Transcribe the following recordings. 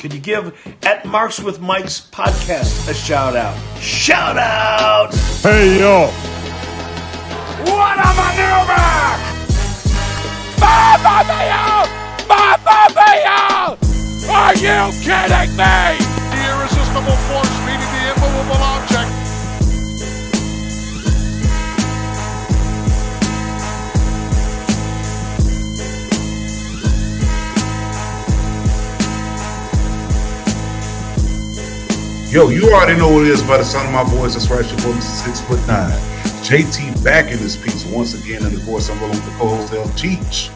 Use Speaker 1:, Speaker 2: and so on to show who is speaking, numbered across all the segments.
Speaker 1: Can you give at Marks with Mike's podcast a shout out? Shout out!
Speaker 2: Hey yo!
Speaker 3: What a maneuver! Mamma mia! Mamma mia! Are you kidding me?
Speaker 4: The irresistible force meeting the immovable object.
Speaker 5: Yo, you already know what it is by the sound of my voice. That's right, your boy, Mr. Six Foot Nine. JT back in this piece once again, and of course, I'm rolling with the co-host El Cheech.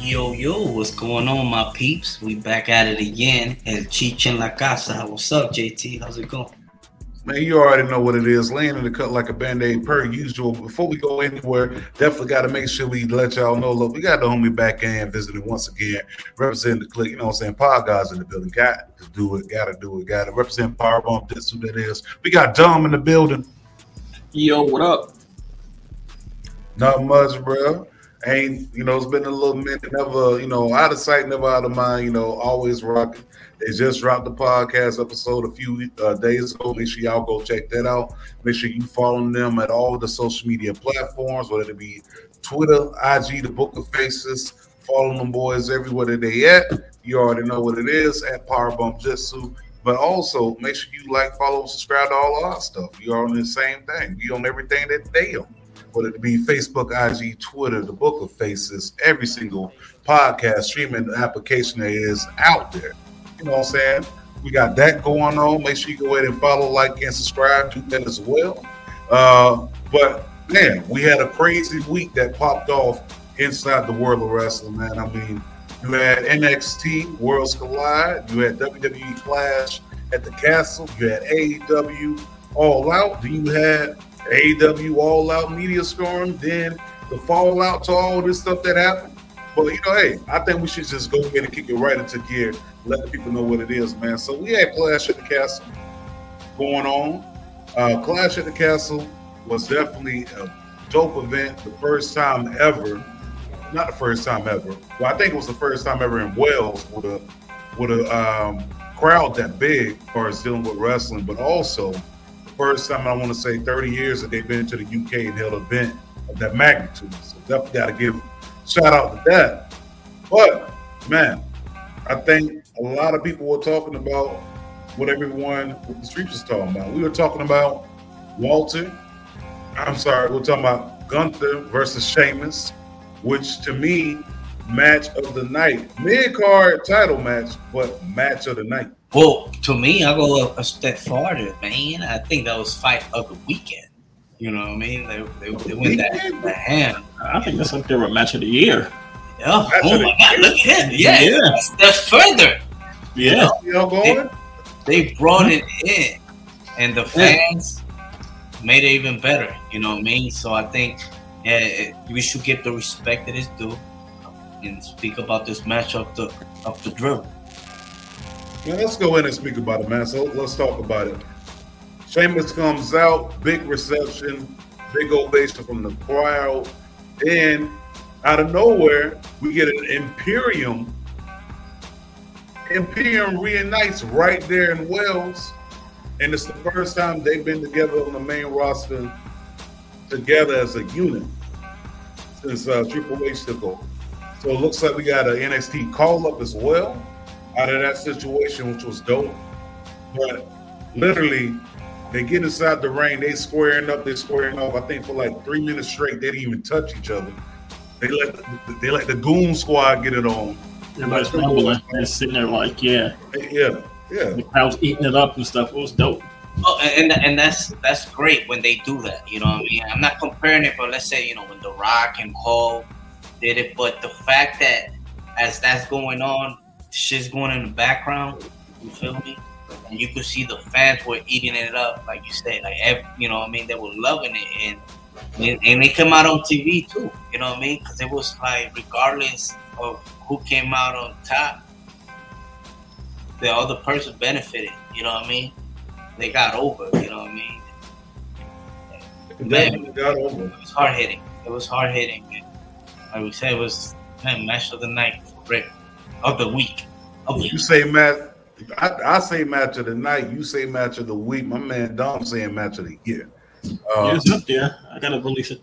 Speaker 6: Yo, yo, what's going on, my peeps? We back at it again. El Cheech en la casa. What's up, JT? How's it going?
Speaker 5: Man, you already know what it is. Laying in the cut like a band-aid per usual. Before we go anywhere, definitely got to make sure we let y'all know. Look, we got the homie back in visiting once again, representing the click. You know what I'm saying? Pod guys in the building. Got to do it. Got to do it. Got to represent Power Bump. That's who that is. We got Dom in the building.
Speaker 7: Yo, what up?
Speaker 5: Not much, bro. Ain't you know? It's been a little minute. Never, you know, out of sight, never out of mind. You know, always rocking. They just dropped the podcast episode a few uh, days ago. Make sure y'all go check that out. Make sure you follow them at all the social media platforms, whether it be Twitter, IG, the Book of Faces. Follow them boys everywhere that they at. You already know what it is at Power Bump Jitsu. But also make sure you like, follow, subscribe to all our stuff. You're on the same thing. We on everything that they on. Whether it be Facebook, IG, Twitter, the Book of Faces, every single podcast streaming application that is out there. You know what I'm saying? We got that going on. Make sure you go ahead and follow, like, and subscribe to that as well. Uh, but man, we had a crazy week that popped off inside the world of wrestling, man. I mean, you had NXT Worlds Collide, you had WWE Clash at the Castle, you had AEW All Out, then you had AEW All Out Media Storm, then the fallout to all this stuff that happened. But you know, hey, I think we should just go ahead and kick it right into gear, let people know what it is, man. So we had Clash at the Castle going on. Uh, Clash at the Castle was definitely a dope event, the first time ever. Not the first time ever. Well, I think it was the first time ever in Wales with a with a um, crowd that big as far as dealing with wrestling, but also the first time I want to say 30 years that they've been to the UK and held an event of that magnitude. So definitely got to give shout out to that. But man, I think a lot of people were talking about what everyone with the streets was talking about. We were talking about Walter. I'm sorry, we are talking about Gunther versus Sheamus, which to me, match of the night, mid card title match, but match of the night.
Speaker 6: Well, to me, I go a, a step farther, man. I think that was fight of the weekend. You know what I mean? They, they, they went that, that hand.
Speaker 7: I think that's up there with match of the year.
Speaker 6: Yeah.
Speaker 5: Match
Speaker 6: oh my
Speaker 5: the
Speaker 6: God! Look at him. Yeah.
Speaker 7: Yeah.
Speaker 6: A step further.
Speaker 7: Yeah.
Speaker 5: Know, going.
Speaker 6: They brought it in, and the fans made it even better. You know what I mean? So I think yeah, we should give the respect that is due and speak about this match of the of the drill.
Speaker 5: Yeah, let's go in and speak about it, man. So let's talk about it. Sheamus comes out, big reception, big ovation from the crowd. Then out of nowhere, we get an Imperium. Imperium reunites right there in Wales. And it's the first time they've been together on the main roster together as a unit since uh, Triple H took over. So it looks like we got an NXT call up as well out of that situation, which was dope. But literally, they get inside the ring, they squaring up, they squaring off. I think for like three minutes straight, they didn't even touch each other. They let they let the goon squad get it on.
Speaker 7: Everybody's rumbling and sitting there like, yeah,
Speaker 5: Yeah, yeah.
Speaker 7: the crowd's eating it up and stuff. It was dope.
Speaker 6: Oh, and and that's that's great when they do that. You know what I mean? I'm not comparing it, but let's say you know when The Rock and Paul did it, but the fact that as that's going on, shit's going in the background. You feel me? And you could see the fans were eating it up, like you said, like ev you know what I mean? They were loving it, and and, and they come out on TV too. You know what I mean? Because it was like regardless of who came out on top, the other person benefited. You know what I mean? They got over. You know what I mean?
Speaker 5: It got over.
Speaker 6: It was hard hitting. It was hard hitting. Like we said, it was man, match of the night for real. Of the week. Of-
Speaker 5: You say match. I, I say match of the night. You say match of the week. My man Dom saying match of the year.
Speaker 7: Yeah,
Speaker 5: Uh,
Speaker 7: it's up there. I gotta release it.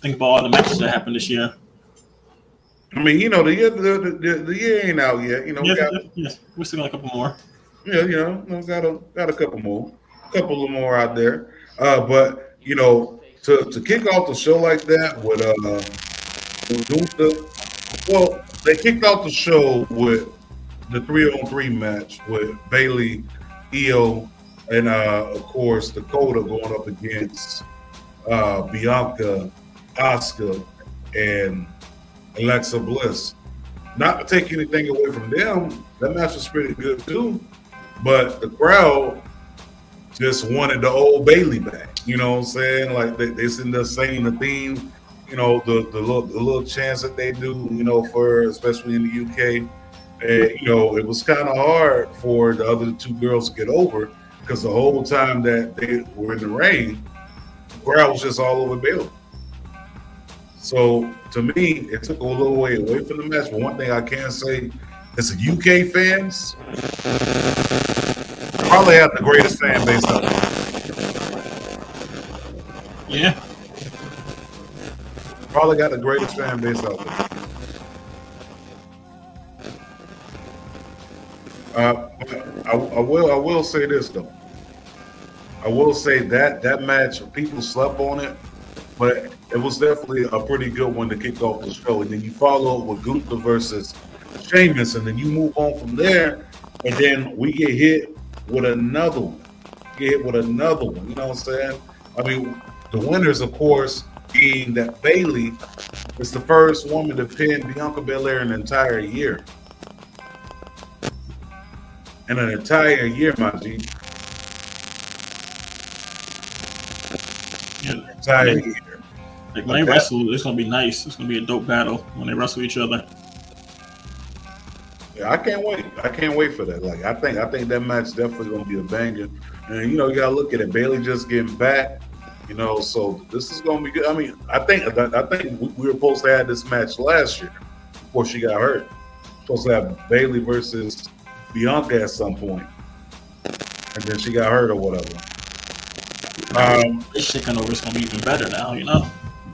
Speaker 7: think about all the matches that happened this year.
Speaker 5: I mean, you know, the year the, the, the year ain't out yet. You know, we
Speaker 7: Yes,
Speaker 5: got
Speaker 7: yes, yes. We still got a couple more.
Speaker 5: yeah, you know, got a got a couple more, couple of more out there. Uh, but you know, to to kick off the show like that with uh, with Gunther, well, they kicked off the show with the three on three match with Bayley, Io, and uh, of course Dakota going up against uh, Bianca, Asuka, and Alexa Bliss. Not to take anything away from them, that match was pretty good too. But the crowd just wanted the old Bayley back. You know what I'm saying? Like they, they sitting there saying the theme, you know, the the little, the little chants that they do, you know, for especially in the UK. And you know, it was kind of hard for the other two girls to get over because the whole time that they were in the ring, the crowd was just all over Bayley. So to me, it took a little way away from the match. But one thing I can say is the UK fans probably have the greatest fan base out there.
Speaker 7: Yeah.
Speaker 5: Probably got the greatest fan base out there. Uh, I, I will. I will say this though. I will say that that match, people slept on it, but it was definitely a pretty good one to kick off the show. And then you follow up with Gunther versus Sheamus, and then you move on from there. And then we get hit with another one. Get hit with another one. You know what I'm saying? I mean, the winners, of course, being that Bayley is the first woman to pin Bianca Belair in an entire year. In an entire year, my G.
Speaker 7: yeah.
Speaker 5: Entire year.
Speaker 7: Like when they wrestle, it's gonna be nice. It's gonna be a dope battle when they wrestle each other.
Speaker 5: Yeah, I can't wait. I can't wait for that. Like, I think, I think that match definitely gonna be a banger. And you know, you gotta look at it. Bayley just getting back. You know, so this is gonna be good. I mean, I think, I think we we were supposed to have this match last year before she got hurt. Supposed to have Bayley versus Bianca at some point. point, and then she got hurt or whatever. Um,
Speaker 7: This shit over is gonna be even better now, you know.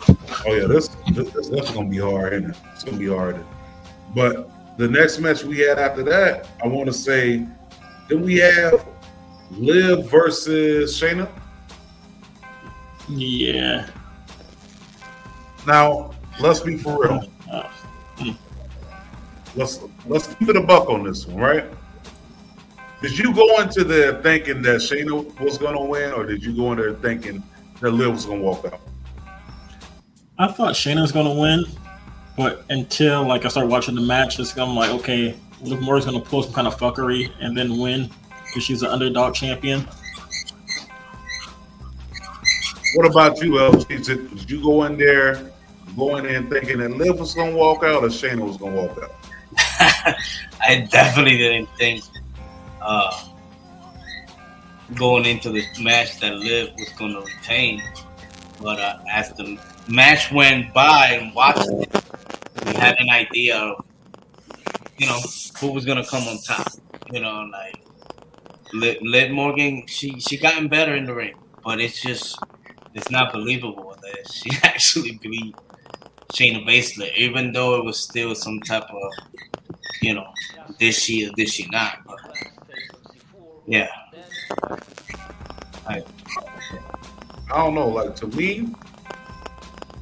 Speaker 5: Oh yeah, this this, this definitely gonna be hard, isn't it? It's gonna be hard. But the next match we had after that, I want to say, then we have Liv versus Shayna.
Speaker 7: Yeah.
Speaker 5: Now let's be for real. Let's let's keep it a buck on this one, right? Did you go into there thinking that Shayna was gonna win, or did you go in there thinking that Liv was gonna walk out?
Speaker 7: I thought Shayna was gonna win, but until like I started watching the match, it's I'm like, okay, Liv Morgan's gonna pull some kind of fuckery and then win because she's an underdog champion.
Speaker 5: What about you, LG? Did, did you go in there going in thinking that Liv was gonna walk out, or Shayna was gonna walk out?
Speaker 6: I definitely didn't think uh, going into this match that Liv was going to retain. But uh, as the match went by and watched it, we had an idea of, you know, who was to come on top. You know, like Liv, Liv Morgan, she she gotten better in the ring, but it's just it's not believable that she actually beat Shayna Baszler, even though it was still some type of you know, this she or this she not. But yeah,
Speaker 5: I don't know. Like to me,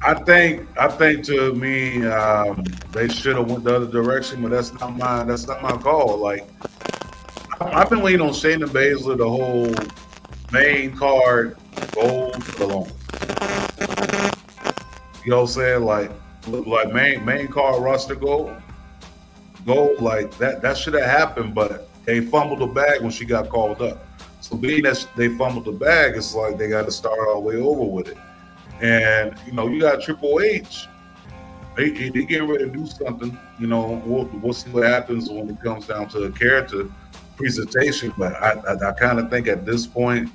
Speaker 5: I think I think to me um, they should have went the other direction, but that's not my that's not my call. Like I've been waiting on Shayna Baszler the whole main card gold for the longest. You know what I'm saying? Like like main main card roster gold gold like that that should have happened, but they fumbled the bag when she got called up. So being that they fumbled the bag, it's like they got to start all the way over with it. And you know, you got Triple H. They they they getting ready to do something. You know, we'll, we'll see what happens when it comes down to the character presentation. But I I, I kind of think at this point,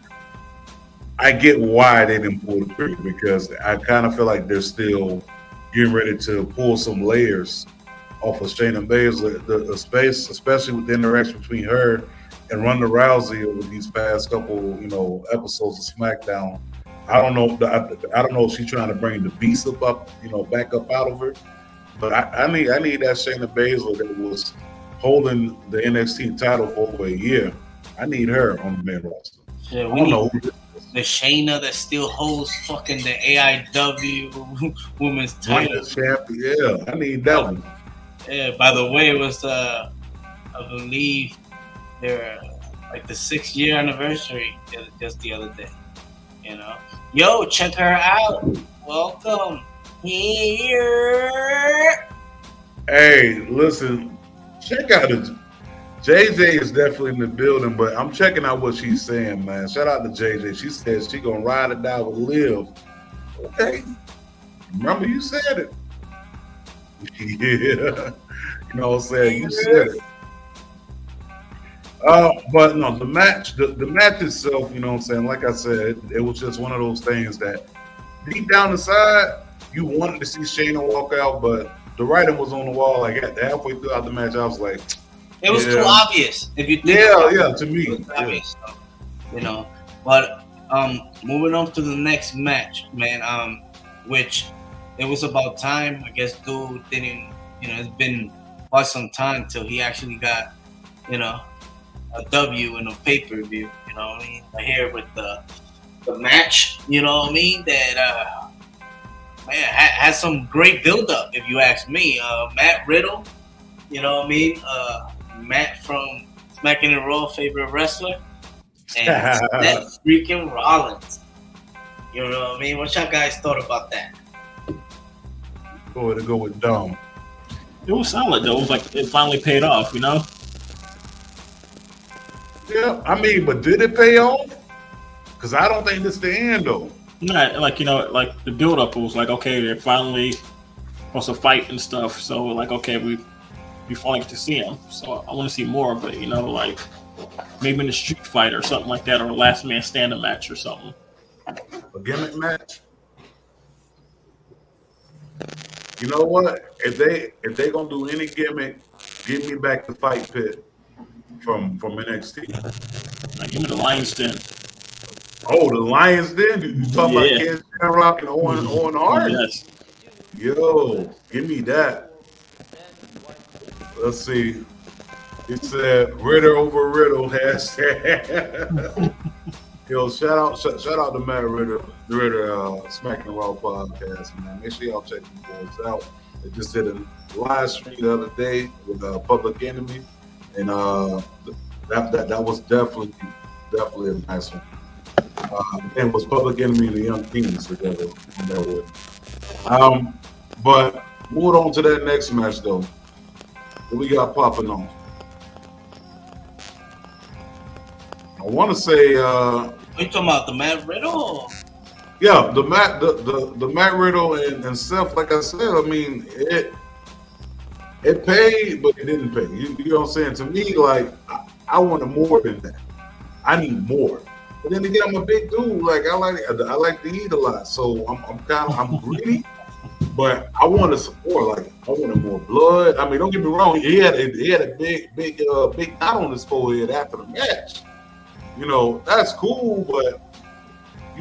Speaker 5: I get why they didn't pull the trigger because I kind of feel like they're still getting ready to pull some layers off of Shayna Baszler. The, the space, especially with the interaction between her and Ronda Rousey over these past couple, you know, episodes of SmackDown. I don't know. I, I don't know if she's trying to bring the beast up, up, you know, back up out of her. But I, I need I need that Shayna Baszler that was holding the NXT title for over a year. I need her on the main roster.
Speaker 6: Yeah, we
Speaker 5: don't
Speaker 6: need
Speaker 5: know. who this is.
Speaker 6: the Shayna that still holds fucking the AIW women's title.
Speaker 5: Champion. Yeah, I need that one.
Speaker 6: Yeah, by the way, it was uh, I believe their like the six year anniversary just the other day. You know, yo, check her out. Welcome here.
Speaker 5: Hey, listen, check out the JJ is definitely in the building, but I'm checking out what she's saying, man. Shout out to JJ. She says she gonna ride or die with Liv. Okay. Remember you said it. Yeah. You know what I'm saying? You said it. Uh, but no, the match, the, the match itself, you know what I'm saying? Like I said, it, was just one of those things that deep down inside, you wanted to see Shayna walk out, but the writing was on the wall. Like at- halfway throughout the match, I was like,
Speaker 6: It was too obvious. If you think
Speaker 5: yeah,
Speaker 6: about it.
Speaker 5: yeah, to me.
Speaker 6: It was
Speaker 5: yeah.
Speaker 6: obvious, so, you know. But um, moving on to the next match, man. Um, which it was about time. I guess dude didn't. You know, it's been quite some time till he actually got, you know, a W in a pay per view. You know what I mean? I hear with the the match. You know what I mean? That uh, man had, had some great build up. If you ask me, uh, Matt Riddle. You know what I mean? Uh, Matt from Smacking and Raw favorite wrestler, and that freaking Rollins. You know what I mean? What y'all guys thought about that?
Speaker 5: Go ahead and go with Dom.
Speaker 7: It was solid though. It was like it finally paid off, you know.
Speaker 5: Yeah, I mean, but did it pay off? Because I don't think this the end though.
Speaker 7: Not like you know, like the build up was like okay, they're finally supposed to fight and stuff. So like okay, we we finally get to see him. So I want to see more of it, you know, like maybe in a street fight or something like that, or a last man standing match or something.
Speaker 5: A gimmick match. You know what? If they if they gonna do any gimmick, give me back the fight pit from from NXT.
Speaker 7: Like give me the Lions Den.
Speaker 5: Oh, the Lions Den. You, talking
Speaker 7: Yeah.
Speaker 5: about Ken Shamrock and Owen Owen Hart?
Speaker 7: Yes.
Speaker 5: Yo, give me that. Let's see. It said Ritter over Riddle hashtag. Yo, shout out, shout, shout out to Matt Ritter, the Ritter uh, Smacking the Raw podcast, man. Make sure y'all check these boys out. They just did a live stream the other day with uh, Public Enemy, and uh, that, that that was definitely definitely a nice one. Uh, and was Public Enemy and the Young Kings together on that one. Um, but moving on to that next match though. What we got popping on? I want to say, uh,
Speaker 6: Are you talking about the Matt Riddle?
Speaker 5: yeah, the Matt, the the, the Matt Riddle and, and Seth. Like I said, I mean it. It paid, but it didn't pay. You, you know what I'm saying? To me, like I, I wanted more than that. I need more. But then again, I'm a big dude. Like I like I like to eat a lot, so I'm, I'm kind of I'm greedy. But I wanted support. Like I wanted more blood. I mean, don't get me wrong. He had he had a big big uh big knot on his forehead after the match. You know that's cool, but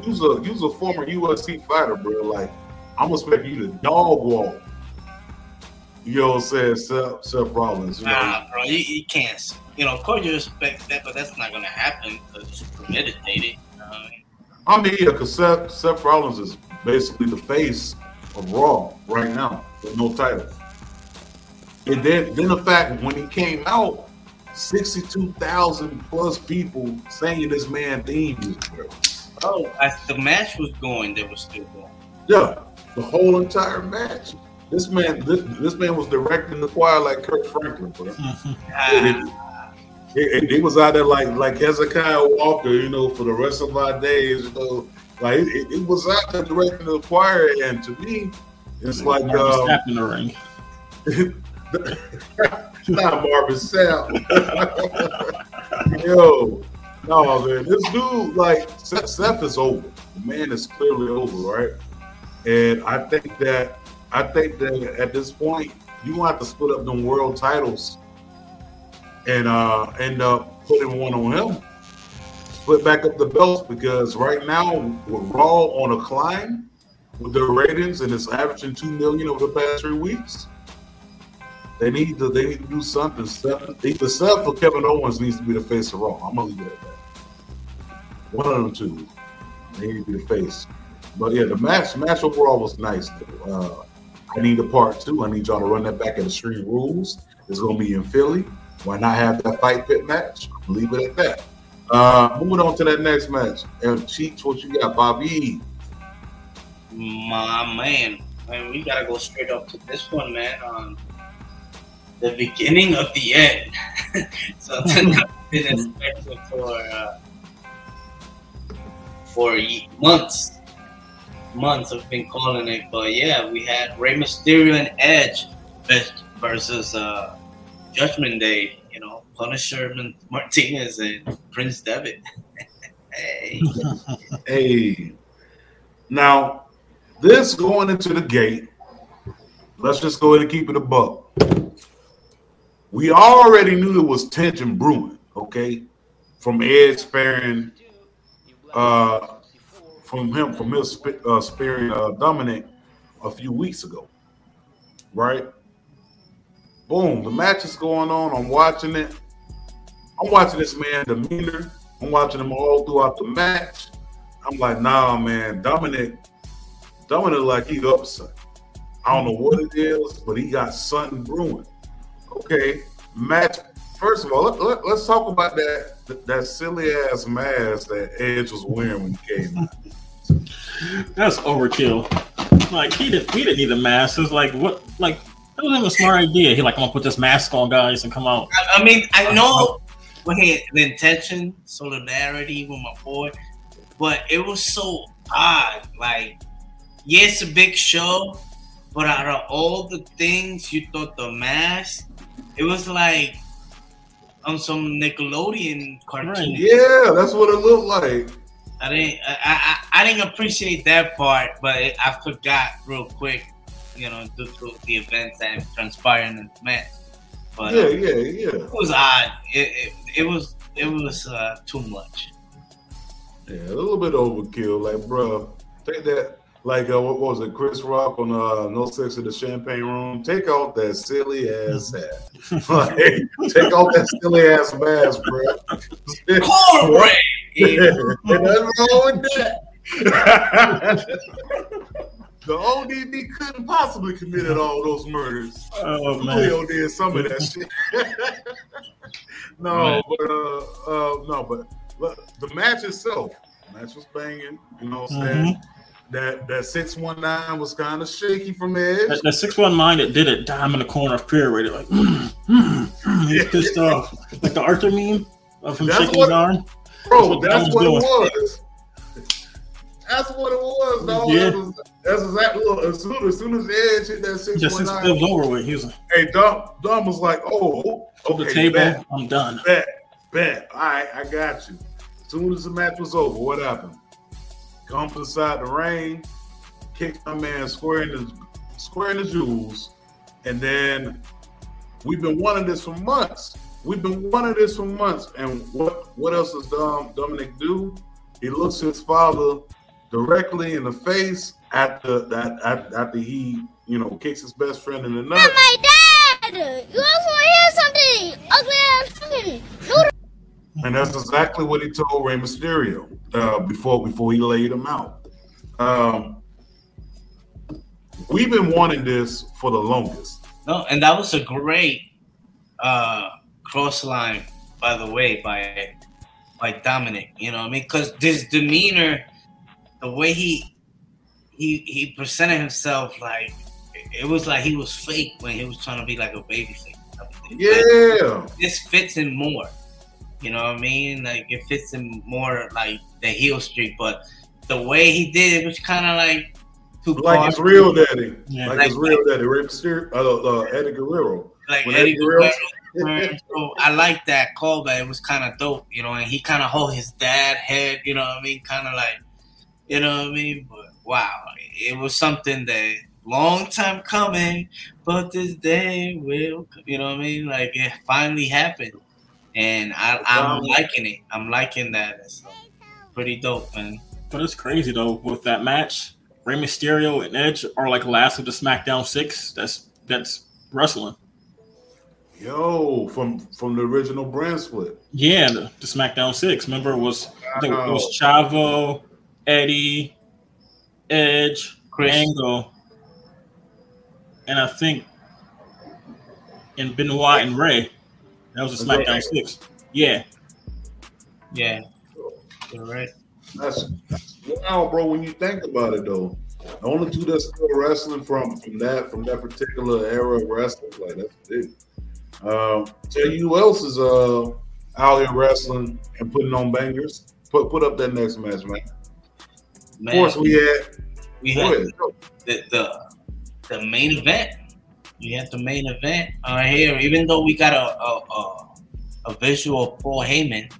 Speaker 5: use a use a former UFC fighter, bro. Like I'm expecting you to dog walk. You know what I'm saying, Seth, Seth Rollins. You know?
Speaker 6: Nah, bro, you, you can't. You know, of course you respect that, but that's not gonna happen because it's premeditated. You know I mean?
Speaker 5: I mean, yeah, because Seth, Seth Rollins is basically the face of Raw right now with no title. And then, then the fact when he came out, sixty-two thousand plus people singing this man theme music.
Speaker 6: Oh, as the match was going, they were still going.
Speaker 5: Yeah, the whole entire match. This man, this, this man was directing the choir like Kirk Franklin, bro. It, it, was out there like like Hezekiah Walker, you know, for the rest of our days, you know. Like it, it was out there directing the choir, and to me, it's like um,
Speaker 7: Sapp in the ring.
Speaker 5: not Marvin Sapp. Yo, no man, this dude like Seth, Seth is over. The man is clearly over, right? And I think that I think that at this point, you gonna have to split up them world titles and uh end up putting one on him. Split back up the belts because right now we're Raw on a climb with their ratings and it's averaging two million over the past three weeks. They need to they need to do something. Seth, the sub for Kevin Owens needs to be the face of Raw. I'm gonna leave it at that. One of them two. They need to be the face. But yeah, the match match overall was nice. Uh, I need a part two. I need y'all to run that back at Extreme Rules. It's gonna be in Philly. Why not have that fight pit match? Leave it at that. Uh, moving on to that next match. And Cheeks, what you got, Bobby?
Speaker 6: My man, man, we gotta go straight up to this one, man. Um, the beginning of the end. so I've been expecting for uh, for months. Months I've been calling it, but yeah, we had Rey Mysterio and Edge versus uh, Judgment Day. You know, Punishment Martinez and Prince Devitt. hey,
Speaker 5: hey. Now, this going into the gate. Let's just go ahead and keep it a buck we already knew there was tension brewing, okay, from Ed sparing, uh, from him, from him uh, sparing uh, Dominic a few weeks ago, right? Boom, the match is going on. I'm watching it. I'm watching this man demeanor. I'm watching him all throughout the match. I'm like, nah, man, Dominic, Dominic, like he upset. I don't know what it is, but he got something brewing. Okay, match. First of all, let, let, let's talk about that that silly ass mask that Edge was wearing when he came.
Speaker 7: That's overkill. Like he didn't he didn't need a mask. It's like what like that wasn't a smart idea. He like I'm gonna put this mask on, guys, and come out.
Speaker 6: I, I mean, I know well, he the intention, solidarity with my boy, but it was so odd. Like, yeah, it's a big show, but out of all the things you thought the mask it was like on some Nickelodeon cartoon. Right.
Speaker 5: Yeah, that's what it looked like.
Speaker 6: I didn't. I, I, I didn't appreciate that part, but it, I forgot real quick. You know, due to the events that transpired in the match.
Speaker 5: But yeah, uh, yeah, yeah. It
Speaker 6: was odd. It, it, it was it was uh, too much.
Speaker 5: Yeah, a little bit overkill. Like, bro, take that like uh, what was it, Chris Rock on uh, No Sex in the Champagne Room? Take off that silly ass hat. like, take off that silly ass mask, bro.
Speaker 6: Right.
Speaker 5: Nothing wrong with that. the ODB couldn't possibly committed all those murders. Oh man, Leo did some of that shit. no, but uh, uh, no, but look, the match itself, the match was banging. You know what I'm saying? Mm-hmm that that six one nine was kind of shaky from Edge.
Speaker 7: That, that six one nine that did it, dime in the corner of prayer rated like mm, mm, mm, he's pissed off, like the Arthur meme of him that's shaking
Speaker 5: what,
Speaker 7: his arm.
Speaker 5: Bro, that's, that's what, it was. That's what it was, dog. Yeah. That was, that's exactly what, as soon as soon as Edge hit that six nine,
Speaker 7: just over with. He was like,
Speaker 5: "Hey, Dom, Dom was like, oh, okay,
Speaker 7: the table, bet, I'm done.
Speaker 5: Bet, bet. All right, I got you. As soon as the match was over, what happened? comes inside the ring, kicks my man square in the square in the jewels, and then we've been wanting this for months. We've been wanting this for months. And what what else does Dom, Dominic do? He looks his father directly in the face after that after he you know kicks his best friend in the nuts.
Speaker 2: my dad! You also hear something ugly ass fucking
Speaker 5: and that's exactly what he told Rey Mysterio uh, before before he laid him out. Um, we've been wanting this for the longest.
Speaker 6: No, and that was a great uh, cross line, by the way, by by Dominic. You know, what I mean, because this demeanor, the way he he he presented himself, like it was like he was fake when he was trying to be like a baby face.
Speaker 5: Yeah,
Speaker 6: this fits him more. You know what I mean? Like it fits him more like the heel streak, but the way he did it was kind of like
Speaker 5: too like his real daddy, yeah. like, like his real daddy, Rey Mysterio, uh, uh, Eddie Guerrero.
Speaker 6: Like when Eddie, Eddie Guerrero. Guerrero so I like that callback. It was kind of dope, you know, and he kind of hold his dad head, you know what I mean? Kind of like, you know what I mean? But wow, it was something that long time coming, but this day will, you know what I mean? Like it finally happened, and I, I'm liking it. I'm liking that. It's uh, pretty dope, man.
Speaker 7: But it's crazy though with that match. Rey Mysterio and Edge are like last of the SmackDown Six. That's that's wrestling.
Speaker 5: Yo, from from the original brand split.
Speaker 7: Yeah, the, the SmackDown Six. Remember, it was I think it was Chavo, Eddie, Edge,
Speaker 6: Chris.
Speaker 7: Angle, and I think and Benoit and Rey. That was a SmackDown
Speaker 5: Ray?
Speaker 7: Six. Yeah,
Speaker 6: Yeah, you're.
Speaker 5: That's wow, bro. When you think about it, though, the only two that's still wrestling from from that from that particular era of wrestling, like that's big. Um, tell you who else is uh out here wrestling and putting on bangers. Put put up that next match, man. Of course, we had.
Speaker 6: we had
Speaker 5: ahead.
Speaker 6: the, the the main event. We had the main event uh, here, even though we got a a, a, a visual of Paul Heyman,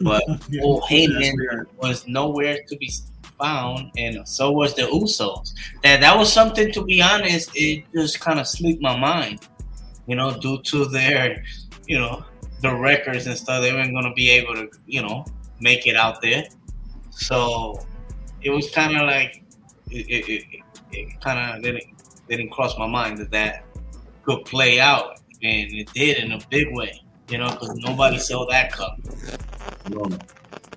Speaker 6: but Paul Heyman was nowhere to be found, and so was the Usos. That that was something, to be honest, it just kind of slipped my mind, you know, due to their, you know, the records and stuff. They weren't gonna be able to, you know, make it out there. So it was kind of like it, it, it, it kind of didn't didn't cross my mind that that could play out, and it did in a big way. You know, because nobody saw that coming.
Speaker 5: No,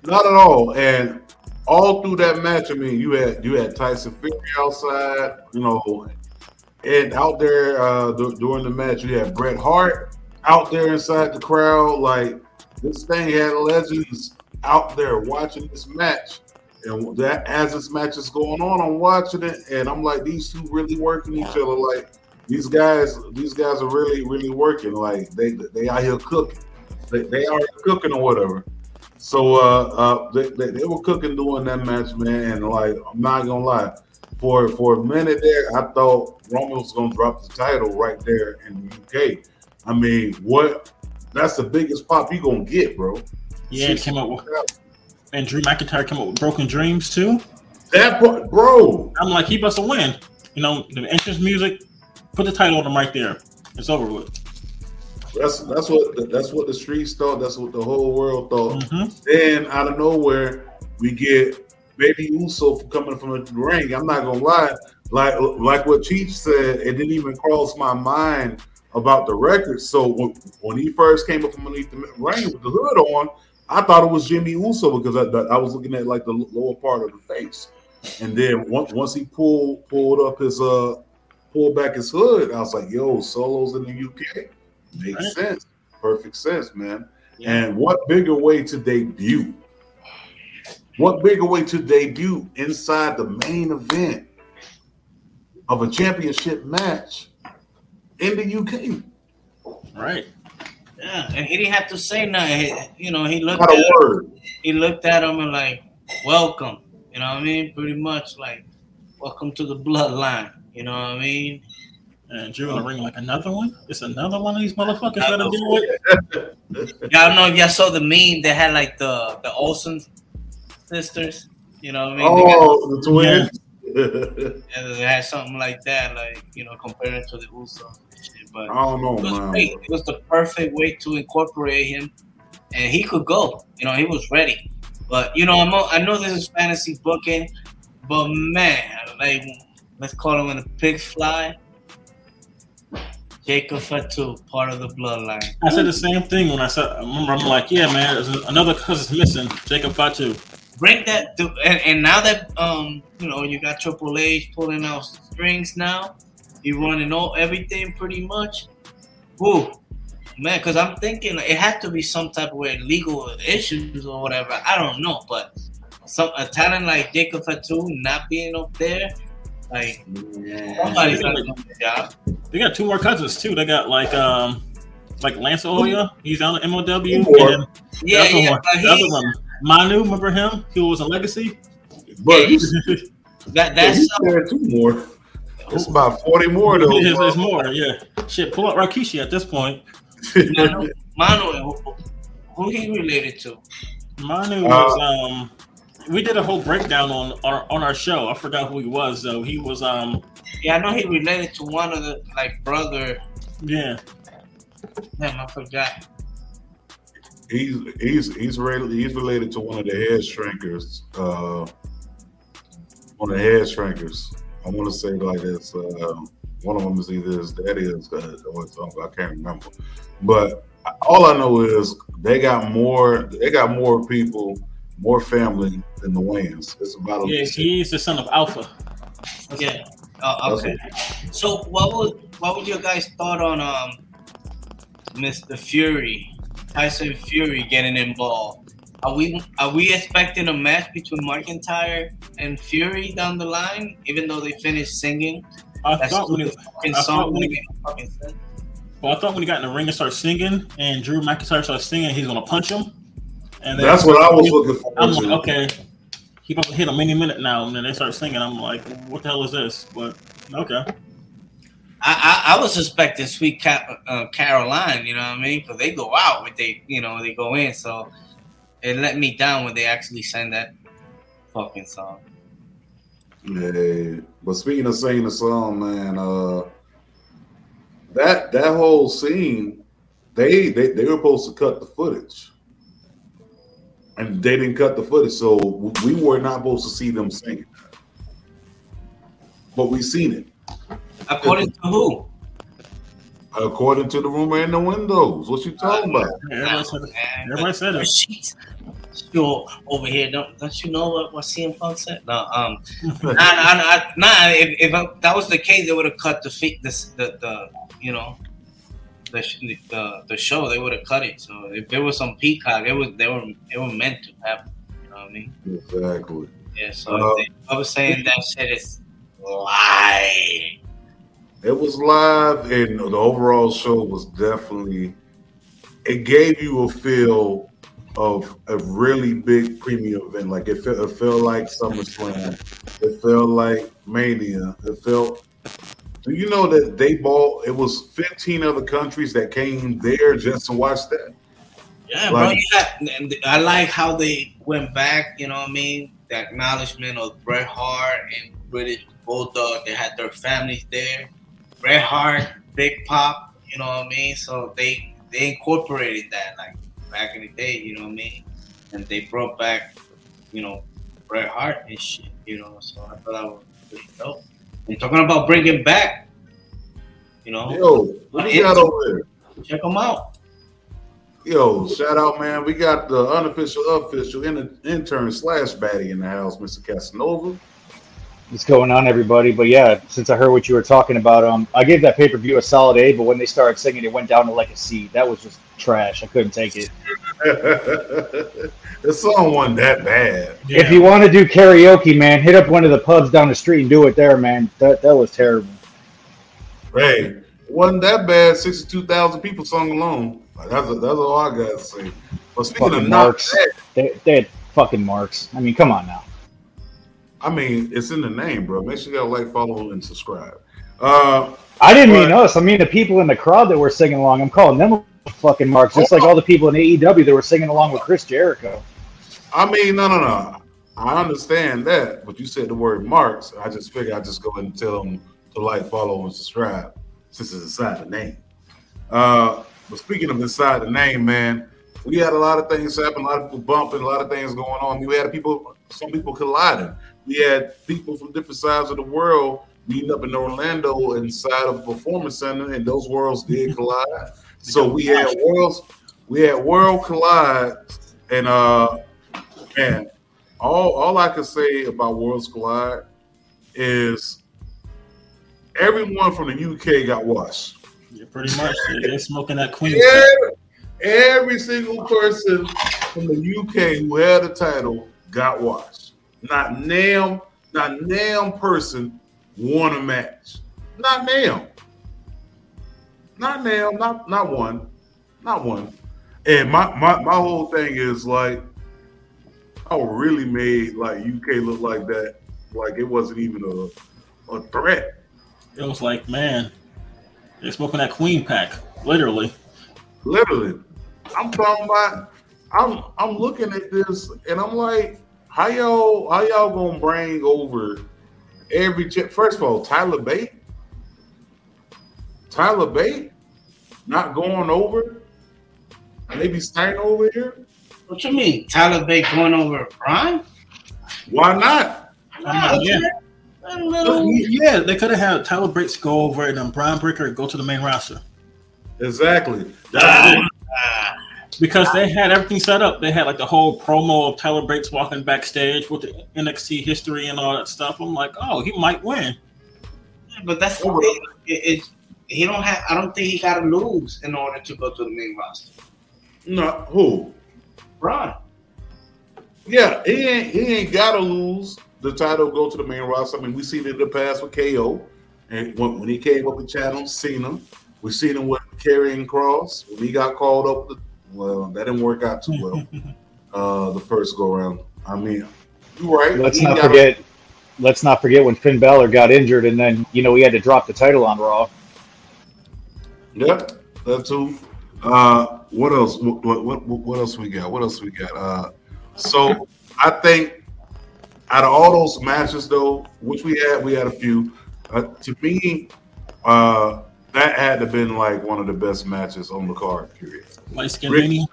Speaker 5: not at all. And all through that match, I mean, you had you had Tyson Fury outside, you know, and out there uh, dur- during the match, you had Bret Hart out there inside the crowd. Like this thing had legends out there watching this match. And that as this match is going on, I'm watching it, and I'm like, these two really working each other. Like these guys, these guys are really, really working. Like they they out here cooking. They, they are cooking or whatever. So uh, uh, they, they, they were cooking during that match, man. And like, I'm not gonna lie, for for a minute there, I thought Roman was gonna drop the title right there in the UK. I mean, what? That's the biggest pop you gonna get, bro.
Speaker 7: Yeah, it came up with, and Drew McIntyre came up with Broken Dreams too.
Speaker 5: That bro.
Speaker 7: I'm like, he must have win. You know, the entrance music, put the title on him right there. It's over with.
Speaker 5: That's that's what that's what the streets thought. That's what the whole world thought.
Speaker 7: Mhm.
Speaker 5: Then out of nowhere, we get Baby Uso coming from the ring. I'm not gonna lie, like like what Cheech said, it didn't even cross my mind about the record. So when, when he first came up from underneath the ring with the hood on, I thought it was Jimmy Uso because I, I was looking at like the lower part of the face. And then once once he pulled pulled up his uh pulled back his hood, I was like, yo, Solo's in the UK. Makes
Speaker 7: Right.
Speaker 5: sense. Perfect sense, man. And what bigger way to debut? What bigger way to debut inside the main event of a championship match in the UK?
Speaker 7: Right.
Speaker 6: Yeah, and he didn't have to say nothing. He- You know, he looked
Speaker 5: Not
Speaker 6: at
Speaker 5: a word.
Speaker 6: he looked at him and like, welcome. You know what I mean? Pretty much like, welcome to the bloodline. You know what I mean?
Speaker 7: And Drew in the ring like another one. It's another one of these motherfuckers that I'm dealing with.
Speaker 6: Yeah, I don't know if y'all saw the meme. They had like the the Olsen sisters. You know what I mean?
Speaker 5: Oh, the twins.
Speaker 6: and they had something like that, like you know, compared to the Usos and shit. But
Speaker 5: I don't know,
Speaker 6: it was
Speaker 5: man.
Speaker 6: great. It was the perfect way to incorporate him, and he could go. You know, he was ready. But you know, I'm, I know this is fantasy booking, but man, like let's call him when the pigs fly. Jacob Fatu, part of the bloodline.
Speaker 7: I said the same thing when I said. I remember I'm like, yeah, man, there's another cousin's missing. Jacob Fatu.
Speaker 6: Bring that, to, and, and now that um, you know, you got Triple H pulling out strings now, you running all everything pretty much. Woo, man, because I'm thinking it had to be some type of way legal issues or whatever. I don't know, but some a talent like Jacob Fatu not being up there, like somebody's not doing the job.
Speaker 7: They got two more cousins too. They got like um like Lance Anoa'i. He's on the MLW.
Speaker 5: Two more.
Speaker 7: And
Speaker 6: Yeah,
Speaker 7: the
Speaker 6: yeah,
Speaker 7: one,
Speaker 6: but
Speaker 7: the other
Speaker 6: he,
Speaker 7: one, Manu. Remember him? He was a legacy.
Speaker 5: But he's,
Speaker 6: that
Speaker 5: yeah,
Speaker 6: that's
Speaker 5: he's there two more. It's about 40 more though.
Speaker 7: There's,
Speaker 5: bro.
Speaker 7: there's more. Yeah. Shit. Pull up Rikishi at this point.
Speaker 6: Manu, Manu who, who he related to?
Speaker 7: Manu
Speaker 5: Uh,
Speaker 7: was um we did a whole breakdown on our on our show. I forgot who he was though. He was um
Speaker 6: Yeah, I know he related to one of the like brother.
Speaker 7: yeah.
Speaker 6: Damn, I forgot.
Speaker 5: He's he's he's related he's related to one of the head shrinkers. Uh, one of the head shrinkers. I want to say like this. Uh, one of them is either his daddy or his, uh, or uncle. I can't remember. But all I know is they got more. They got more people, more family than the Wayans. It's about
Speaker 7: Yeah, he's the son of Afa.
Speaker 6: Yeah. Oh, okay. So, what was what was your guys' thought on um, Mr. Fury, Tyson Fury getting involved? Are we are we expecting a match between McIntyre and Fury down the line, even though they finished singing?
Speaker 7: I
Speaker 6: That's
Speaker 7: thought when
Speaker 6: the
Speaker 7: he, I
Speaker 6: song
Speaker 7: thought when
Speaker 6: that fucking sense.
Speaker 7: well, I thought when he got in the ring and started singing, and Drew McIntyre started singing, he's gonna punch him. And then-
Speaker 5: That's what I was looking for.
Speaker 7: I'm like, okay, he about to hit him any minute now, and then they start singing. I'm like, what the hell is this? But okay,
Speaker 6: I, I, I was suspecting Sweet Ca- uh, Caroline, you know what I mean? Because they go out when they, you know, they go in. So it let me down when they actually sang that fucking song.
Speaker 5: Yeah, but speaking of singing the song, man, uh, that that whole scene, they they they were supposed to cut the footage, and they didn't cut the footage, so we were not supposed to see them singing, but we seen it
Speaker 6: According to who?
Speaker 5: according to the rumor in the windows. What you talking about?
Speaker 7: everybody said, everybody said it.
Speaker 6: She's still over here. Don't don't you know what what CM Punk said? No, um, nah, nah, nah, nah. If, if that was the case, they would have cut the feet, this the the you know. The, the, the show they would have cut it so if there was some peacock it was they were it were meant to happen you know what I mean
Speaker 5: Exactly.
Speaker 6: yeah so
Speaker 5: Uh,
Speaker 6: they, I was saying that shit is lie
Speaker 5: It was live, and the overall show was definitely. It gave you a feel of a really big premium event. Like it felt, it felt like SummerSlam. It felt like Mania. It felt. Do you know that they bought? It was 15 other countries that came there just to watch that.
Speaker 6: Yeah,
Speaker 5: Like-
Speaker 6: bro. Yeah, and I like how they went back. You know what I mean? The acknowledgement of Bret Hart and British Bulldog. They had their families there. Bret Hart, Big Pop. You know what I mean? So they they incorporated that like back in the day. You know what I mean? And they brought back, you know, Bret Hart and shit. You know, so I thought that was pretty dope. And talking about bringing back, you know,
Speaker 5: Yo, what do you got over there?
Speaker 6: check them out.
Speaker 5: Yo, shout out, man. We got the unofficial, official in- intern slash baddie in the house, Mr. Casanova.
Speaker 8: What's going on, everybody? But yeah, since I heard what you were talking about, um, I gave that pay per view a solid A. But when they started singing, it went down to like a C. That was just trash. I couldn't take it.
Speaker 5: the song wasn't that bad.
Speaker 8: If you want to do karaoke, man, hit up one of the pubs down the street and do it there, man. That that was terrible.
Speaker 5: Hey, it wasn't that bad. Sixty-two thousand people sung along. Like, That's that's all I got to say. But speaking of
Speaker 8: Fucking
Speaker 5: not
Speaker 8: marks.
Speaker 5: bad,
Speaker 8: They, they had fucking marks. I mean, come on now.
Speaker 5: I mean, it's in the name, bro. Make sure you gotta like, follow, and subscribe. Uh,
Speaker 8: I didn't mean us. I mean the people in the crowd that were singing along. I'm calling them fucking marks, just like all the people in AEW that were singing along with Chris Jericho.
Speaker 5: I mean, no, no, no. I understand that, but you said the word marks. I just figured I'd just go ahead and tell them to like, follow, and subscribe since it's inside the name. Uh, but speaking of inside the name, man, we had a lot of things happen, a lot of people bumping, a lot of things going on. We had people, some people colliding. We had people from different sides of the world meeting up in Orlando inside of a performance center, and those worlds did collide. So we had worlds, we had world collide, and uh, man, all all I can say about Worlds Collide is everyone from the UK got washed.
Speaker 7: Yeah, pretty much. They're smoking that queen.
Speaker 5: Every, every single person from the UK who had a title got washed. Not name, not name person won a match. Not name. Not name, not not one. Not one. And my my, my whole thing is like I really made like UK look like that. Like it wasn't even a, a threat.
Speaker 7: It was like, man, they're smoking that queen pack, literally.
Speaker 5: Literally. I'm talking about I'm I'm looking at this and I'm like, how y'all how y'all gonna bring over every ch- first of all Tyler Bate? Tyler Bate not going over? Maybe Stein over here?
Speaker 6: What you mean? Tyler Bate going over Prime?
Speaker 5: Why not?
Speaker 7: I'm yeah.
Speaker 6: Little-
Speaker 7: Yeah, they could have had Tyler Bates go over and then Bron Breakker go to the main roster
Speaker 5: Exactly. That's it.
Speaker 7: Because they had everything set up. They had like the whole promo of Tyler Bates walking backstage with the NXT history and all that stuff. I'm like, oh, he might win.
Speaker 6: but that's the thing. It, it, he don't have. I don't think he got to lose in order to go to the main roster.
Speaker 5: No, who?
Speaker 6: Bron.
Speaker 5: Yeah, he ain't he ain't gotta lose the title, go to the main roster. I mean, we seen it in the past with KO, and when, when he came up the channel, seen him. We seen him with Karrion Kross when he got called up. The, well, that didn't work out too well. uh, the first go around. I mean, you're right.
Speaker 8: Let's
Speaker 5: He
Speaker 8: not
Speaker 5: gotta-
Speaker 8: forget. Let's not forget when Finn Balor got injured, and then you know he had to drop the title on Raw.
Speaker 5: Yep, that too. Uh, what else? What, what what what else we got? What else we got? Uh, so I think out of all those matches, though, which we had, we had a few. Uh, to me, uh, that had to been like one of the best matches on the card. Period.
Speaker 7: Light skin
Speaker 5: Rick-
Speaker 7: mania.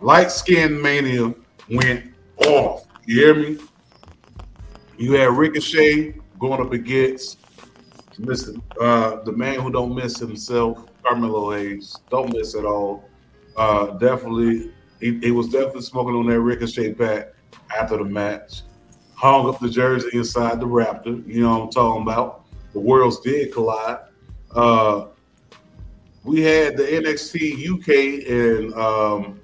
Speaker 5: Light Skin Mania went off. You hear me? You had Ricochet going up against Mr. Uh, the man who don't miss himself, Carmelo Hayes. Don't miss at all. Uh, definitely, he, he was definitely smoking on that Ricochet pack after the match. Hung up the jersey inside the Raptor. You know what I'm talking about. The worlds did collide. Uh, we had the NXT UK and um,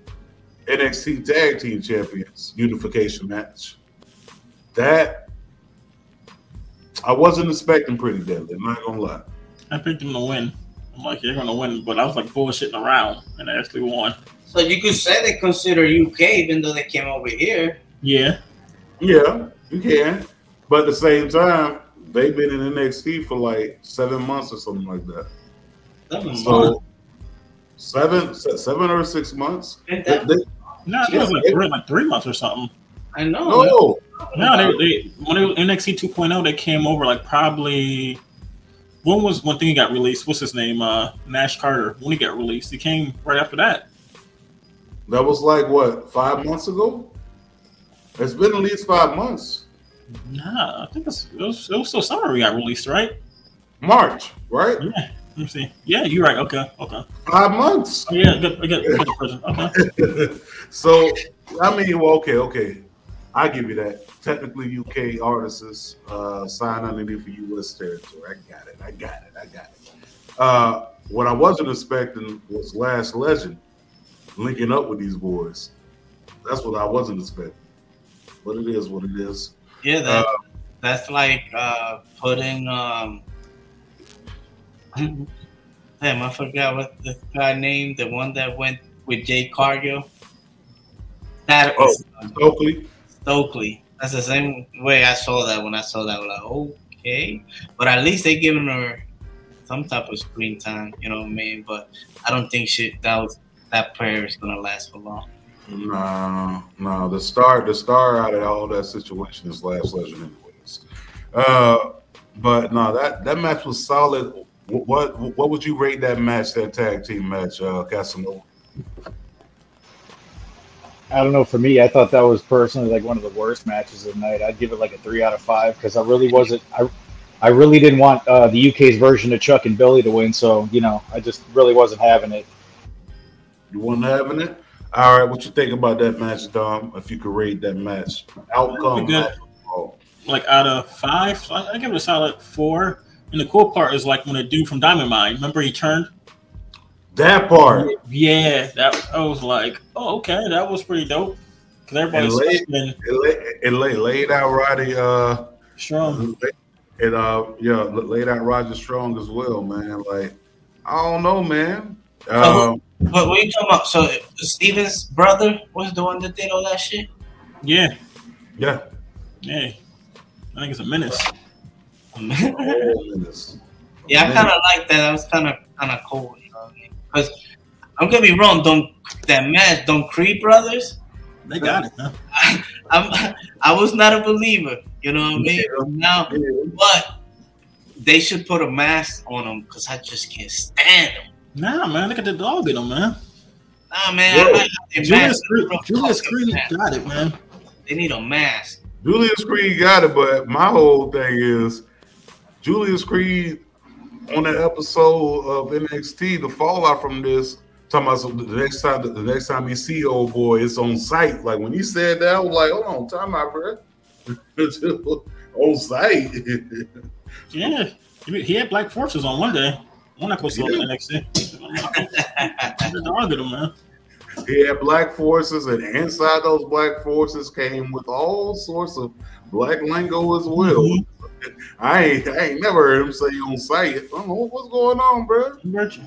Speaker 5: NXT Tag Team Champions unification match. That I wasn't expecting pretty deadly. I'm not gonna lie.
Speaker 7: I picked them to win. I'm like, they're gonna win, but I was like bullshitting around, and they actually won.
Speaker 6: So you could say they consider UK, even though they came over here.
Speaker 7: Yeah,
Speaker 5: Yeah, you can, but at the same time, they've been in NXT for like seven months or something like that.
Speaker 6: Seven months.
Speaker 5: So seven, seven or six months.
Speaker 6: Ain't
Speaker 5: They- they-
Speaker 7: no, I think it was like three, like three months or something.
Speaker 6: I know.
Speaker 5: no,
Speaker 7: No, they, they when it was NXT 2.0, they came over like probably. When was one thing he got released? What's his name? Uh, Nash Carter. When he got released, he came right after that.
Speaker 5: that was like what five months ago. It's been at least five months.
Speaker 7: Nah, I think it's, it was it was still summer he got released, right?
Speaker 5: March, right?
Speaker 7: Yeah. Let me see. Yeah, you're right. Okay, okay.
Speaker 5: Five months.
Speaker 7: Oh, yeah, good, good. Okay.
Speaker 5: so I mean, well, okay, okay, I give you that. Technically, UK artists uh, sign underneath for U.S. territory. I got it. I got it. I got it. Uh, what I wasn't expecting was Last Legend linking up with these boys. That's what I wasn't expecting. But it is what it is.
Speaker 6: Yeah, that,
Speaker 5: Uh,
Speaker 6: that's like uh, putting. Um, damn, I forgot what the guy named. The one that went with Jade Cargill. That
Speaker 5: Oh, Stokely.
Speaker 6: Stokely. That's the same way I saw that when I saw that. I was like, okay, but at least they giving her some type of screen time. You know what I mean? But I don't think shit that was that prayer is gonna last for long.
Speaker 5: No, no. The star, the star out of all that situation is Last Legend, anyways. Uh, but no, that that match was solid. What what, what would you rate that match? That tag team match, uh, Casanova?
Speaker 8: I don't know. For me, I thought that was personally like one of the worst matches of the night. I'd give it like a three out of five because I really wasn't. I, I really didn't want uh, the UK's version of Chuck and Billy to win. So you know, I just really wasn't having it.
Speaker 5: You weren't having it. All right, what you think about that match, Dom? If you could rate that match, outcome.
Speaker 7: Good. Like out of five, I, I give it a solid four. And the cool part is like when the dude from Diamond Mine, remember he turned?
Speaker 5: That part.
Speaker 7: Yeah, that I was like, oh, okay, that was pretty dope. Because everybody's
Speaker 5: And late- It, lay, it laid out Roddy. Uh,
Speaker 7: strong.
Speaker 5: and uh, yeah, laid out Roger Strong as well, man. Like, I don't know, man. Um,
Speaker 6: But what you talking about? So Steven's brother was the one that did all that shit.
Speaker 7: Yeah,
Speaker 5: yeah.
Speaker 7: yeah. I think it's a menace.
Speaker 6: Yeah, I kind of like that. That was kind of kind of cool, you know. Because I'm gonna be wrong. Don't that match? Don't Creed brothers?
Speaker 7: They got it, man.
Speaker 6: I'm, I was not a believer, you know what I mean? Now, but they should put a mask on them because I just can't stand them.
Speaker 7: Nah, man, look at the dog in them, man.
Speaker 6: Nah, man,
Speaker 5: Yo,
Speaker 6: I like their
Speaker 7: Julius. Creed, Julius Creed got it, man.
Speaker 6: They need a mask.
Speaker 5: Julius Creed got it, but my whole thing is Julius Creed on that episode of NXT, the fallout from this. Talking about some- the next time, the next time you see old boy, it's on site. Like when he said that, I was like, "Hold on, time out, bro." on site.
Speaker 7: Yeah, he, he had Black Forces on one day. One episode
Speaker 5: Yeah.
Speaker 7: of NXT. the dog in them, man.
Speaker 5: he had black forces, and inside those black forces came with all sorts of black lingo as well.
Speaker 7: Mhm.
Speaker 5: I ain't, I ain't never heard him say on site. I don't know what's going on, bro.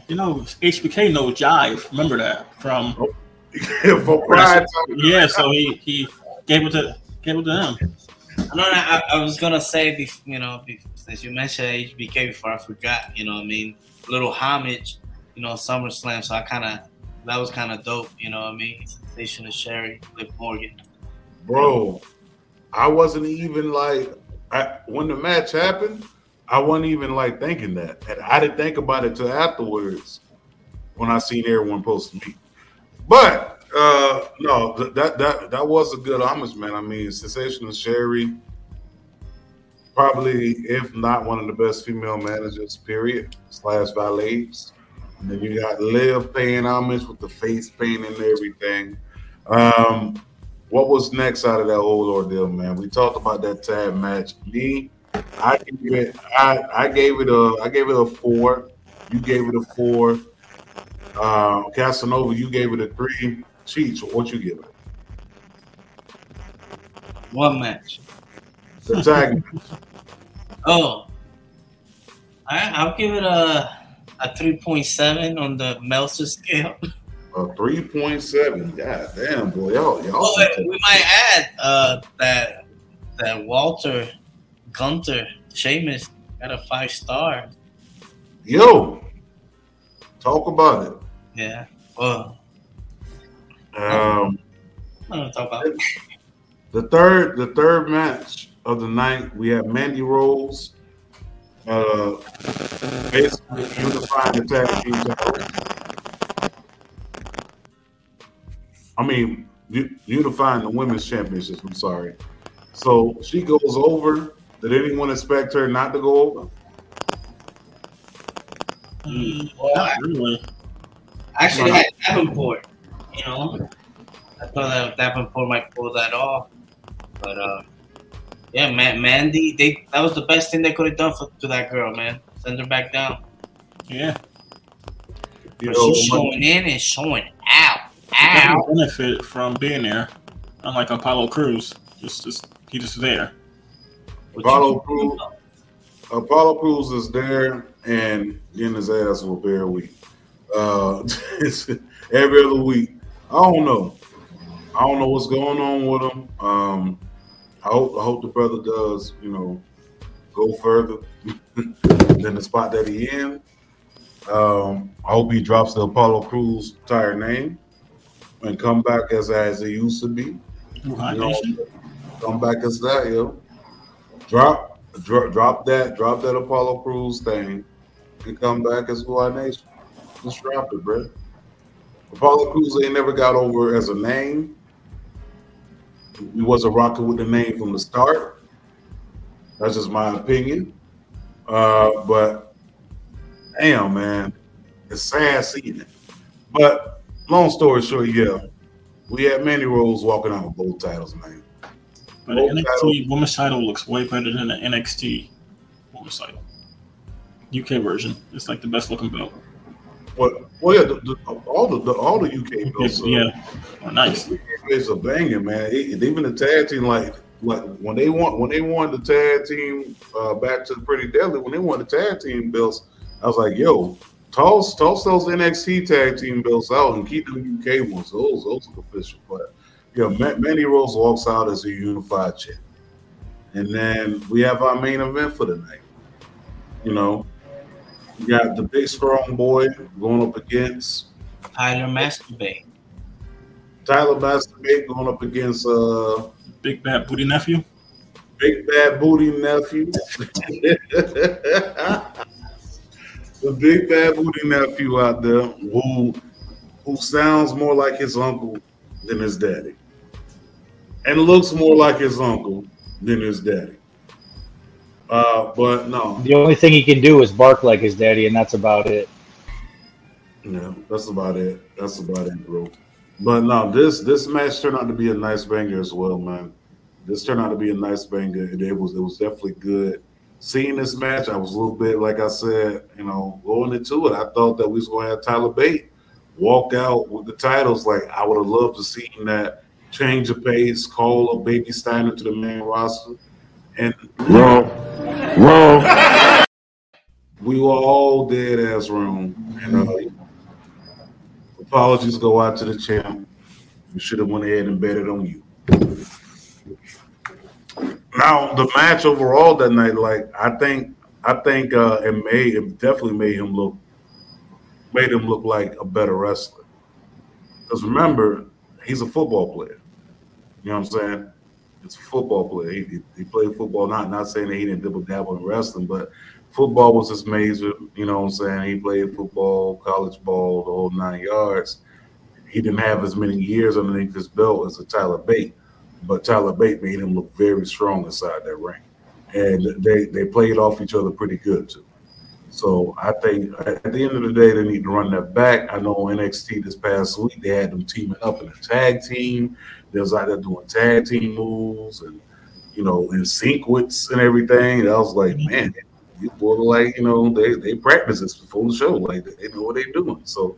Speaker 7: You know, HBK knows Jive. Remember that from
Speaker 5: For pride,
Speaker 7: yeah. So he he gave it to gave it to him.
Speaker 6: I know I, I was gonna say, you know, bef- since you mentioned HBK before, I forgot. You know, what I mean, little homage, you know, SummerSlam. So I kind of that was kind of dope. You know, what I mean, Sensational Sherri, Liv Morgan.
Speaker 5: bro. I wasn't even like I, when the match happened. I wasn't even like thinking that, and I didn't think about it till afterwards when I seen everyone post me. But uh no, that that that was a good homage, man. I mean, sensational Sherri, probably if not one of the best female managers, period slash valets. And then you got Liv paying homage with the face paint and everything. Um, what was next out of that whole ordeal, man? We talked about that tag match. Me, I gave it, I, I gave it a, I gave it a four. You gave it a four. Uh, Casanova, you gave it a three. Cheech, what you give it?
Speaker 6: One match.
Speaker 5: The tag match.
Speaker 6: Oh, I, I'll give it a a three point seven on the Meltzer scale.
Speaker 5: A three point seven. God damn, boy, y'all, y'all.
Speaker 6: Oh, and we might add uh, that that Walter Gunther Sheamus got a five star.
Speaker 5: Yo, talk about it.
Speaker 6: Yeah. Well,
Speaker 5: Um,
Speaker 6: I don't talk about. It.
Speaker 5: the third, the third match of the night, we have Mandy Rose, uh, basically unifying the tag team titles. I mean, unifying the women's championships. I'm sorry. So she goes over. Did anyone expect her not to go over?
Speaker 7: Mm,
Speaker 6: Well, I
Speaker 7: really.
Speaker 6: actually had Davenport. You know, I thought that Davenport might pull that off, but uh, yeah, man, Mandy, they that was the best thing they could have done for, to that girl, man. Send her back down.
Speaker 7: Yeah,
Speaker 5: You know,
Speaker 6: she's showing in and showing out. Ow.
Speaker 7: He benefit from being there, unlike Apollo Crews. Just, just he just there.
Speaker 5: Apollo Crews, Apollo Crews is there and getting his ass whooped every week. Uh, every other week. I don't know. I don't know what's going on with him. Um, I hope I hope the brother does, you know, go further than the spot that he in. Um, I hope he drops the Apollo Crews entire name and come back as as he used to be. You know, come back as that, yo. Drop, drop, drop that, drop that Apollo Crews thing, and come back as Fly Nation. Just drop it, bro. Apollo Crews ain't never got over as a name. He wasn't rocking with the name from the start. That's just my opinion. Uh, but damn, man, it's sad seeing it. But long story short, yeah, we had Mandy Rose walking out with both titles, man.
Speaker 7: But the
Speaker 5: Both
Speaker 7: NXT women's title looks way better than the NXT women's title. UK version. It's like the best looking belt.
Speaker 5: Well, well, yeah, the, the, all the, the all the UK belts, uh,
Speaker 7: yeah, oh, nice.
Speaker 5: it's a banging, man. It, even the tag team, like like when they want when they won the tag team uh, back to the Pretty Deadly, when they won the tag team belts, I was like, yo, toss toss those NXT tag team belts out and keep them UK ones. Those those are official. But yeah, Ma- Mandy Rose walks out as a unified champ, and then we have our main event for the night. You know, you got the big strong boy going up against
Speaker 6: Tyler Masturbate.
Speaker 5: Tyler Masturbate going up against uh
Speaker 7: Big bad booty nephew.
Speaker 5: Big Bad Booty Nephew. the Big Bad Booty Nephew out there who who sounds more like his uncle than his daddy. And looks more like his uncle than his daddy. Uh, but no,
Speaker 8: The only thing he can do is bark like his daddy, and that's about it.
Speaker 5: Yeah, that's about it. That's about it, bro. But no, this this match turned out to be a nice banger as well, man. This turned out to be a nice banger. It, it was it was definitely good. Seeing this match, I was a little bit like I said, you know, going into it, I thought that we was going to have Tyler Bate walk out with the titles. Like I would have loved to seen that change of pace, call a Baby Steiner to the main roster, and
Speaker 3: Wrong. Wrong.
Speaker 5: we were all dead ass wrong. Uh, apologies go out to the champ. We should have went ahead and bet it on you. Now the match overall that night, like I think, I think uh, it made it definitely made him look, made him look like a better wrestler. Because remember, he's a football player. You know what I'm saying? It's a football player. He, he, played football. Not not saying that he didn't dibble dabble in wrestling, but football was his major. You know what I'm saying? He played football, college ball, the whole nine yards. He didn't have as many years underneath his belt as a Tyler Bate, but Tyler Bate made him look very strong inside that ring, and they they played off each other pretty good too. So I think at the end of the day, they need to run that back. I know NXT this past week they had them teaming up in a tag team. They was out there doing tag team moves and you know in sequence and everything. And I was like, man, you boy, like you know they they practice this before the show, like they know what they're doing. So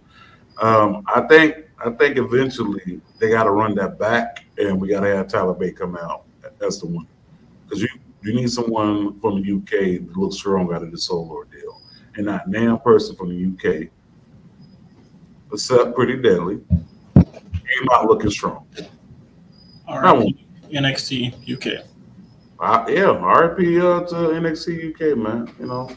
Speaker 5: um, I think I think eventually they got to run that back, and we got to have Tyler Bate come out. That's the one because you you need someone from the UK to look strong out of this whole ordeal, and not damn person from the UK, except Pretty Deadly, came out looking strong.
Speaker 7: All right. NXT UK.
Speaker 5: Uh, yeah, RIP uh, to NXT UK, man. You know,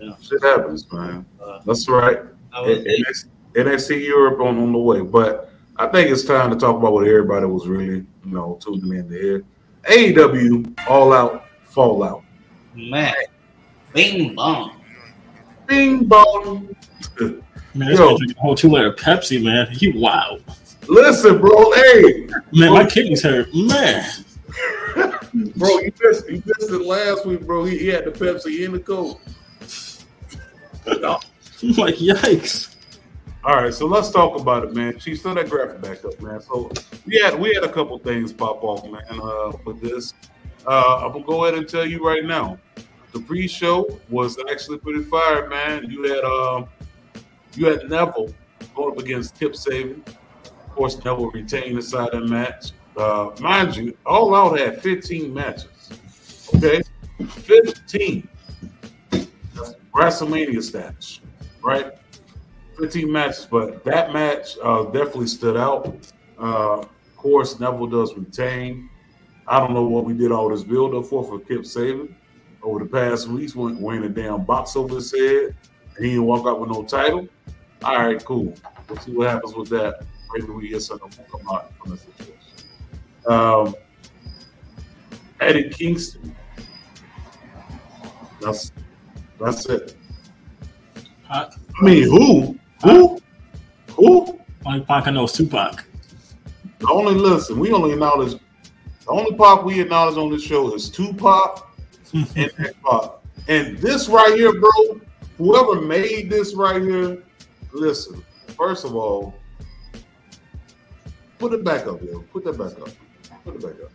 Speaker 6: Yeah.
Speaker 5: shit happens, man.
Speaker 6: Uh,
Speaker 5: That's right.
Speaker 6: I
Speaker 5: NXT, NXT Europe on, on the way, but I think it's time to talk about what everybody was really, you know, tuning in to hear. AEW All Out Fallout.
Speaker 6: man, bing bong.
Speaker 5: Bing bong.
Speaker 7: Man, this
Speaker 5: Yo.
Speaker 7: man drinking a whole two liter Pepsi, man. You wow.
Speaker 5: Listen, bro. Hey,
Speaker 7: Man, my kidneys hurt. Man.
Speaker 5: bro, you missed, you missed it last week, bro. He, he had the Pepsi in the Coke. No.
Speaker 7: I'm like, yikes.
Speaker 5: All right, so let's talk about it, man. Chief, throw that graphic back up, man. So we had we had a couple things pop off, man, uh, with this. Uh, I'm gonna go ahead and tell you right now. The pre-show was actually pretty fire, man. You had um, you had Neville going up against Kip Sabian. Of course, Neville retained the side of the match. Uh, mind you, All Out had 15 matches. Okay, 15. That's WrestleMania status, right? 15 matches, but that match uh, definitely stood out. Uh, of course, Neville does retain. I don't know what we did all this build up for for Kip Sabian over the past weeks, went wearing a damn box over his head, and he didn't walk out with no title. All right, cool. We'll see what happens with that. Maybe we get something come out from the situation. Um, Eddie Kingston. That's that's it.
Speaker 7: Pac.
Speaker 5: I mean, who? Who? Who?
Speaker 7: Only Pac I know is Tupac.
Speaker 5: The only listen, we only acknowledge the only Pac we acknowledge on this show is Tupac and X-Pac. And this right here, bro, whoever made this right here, listen, first of all, put it back up, yo. Put that back up. Put it back up.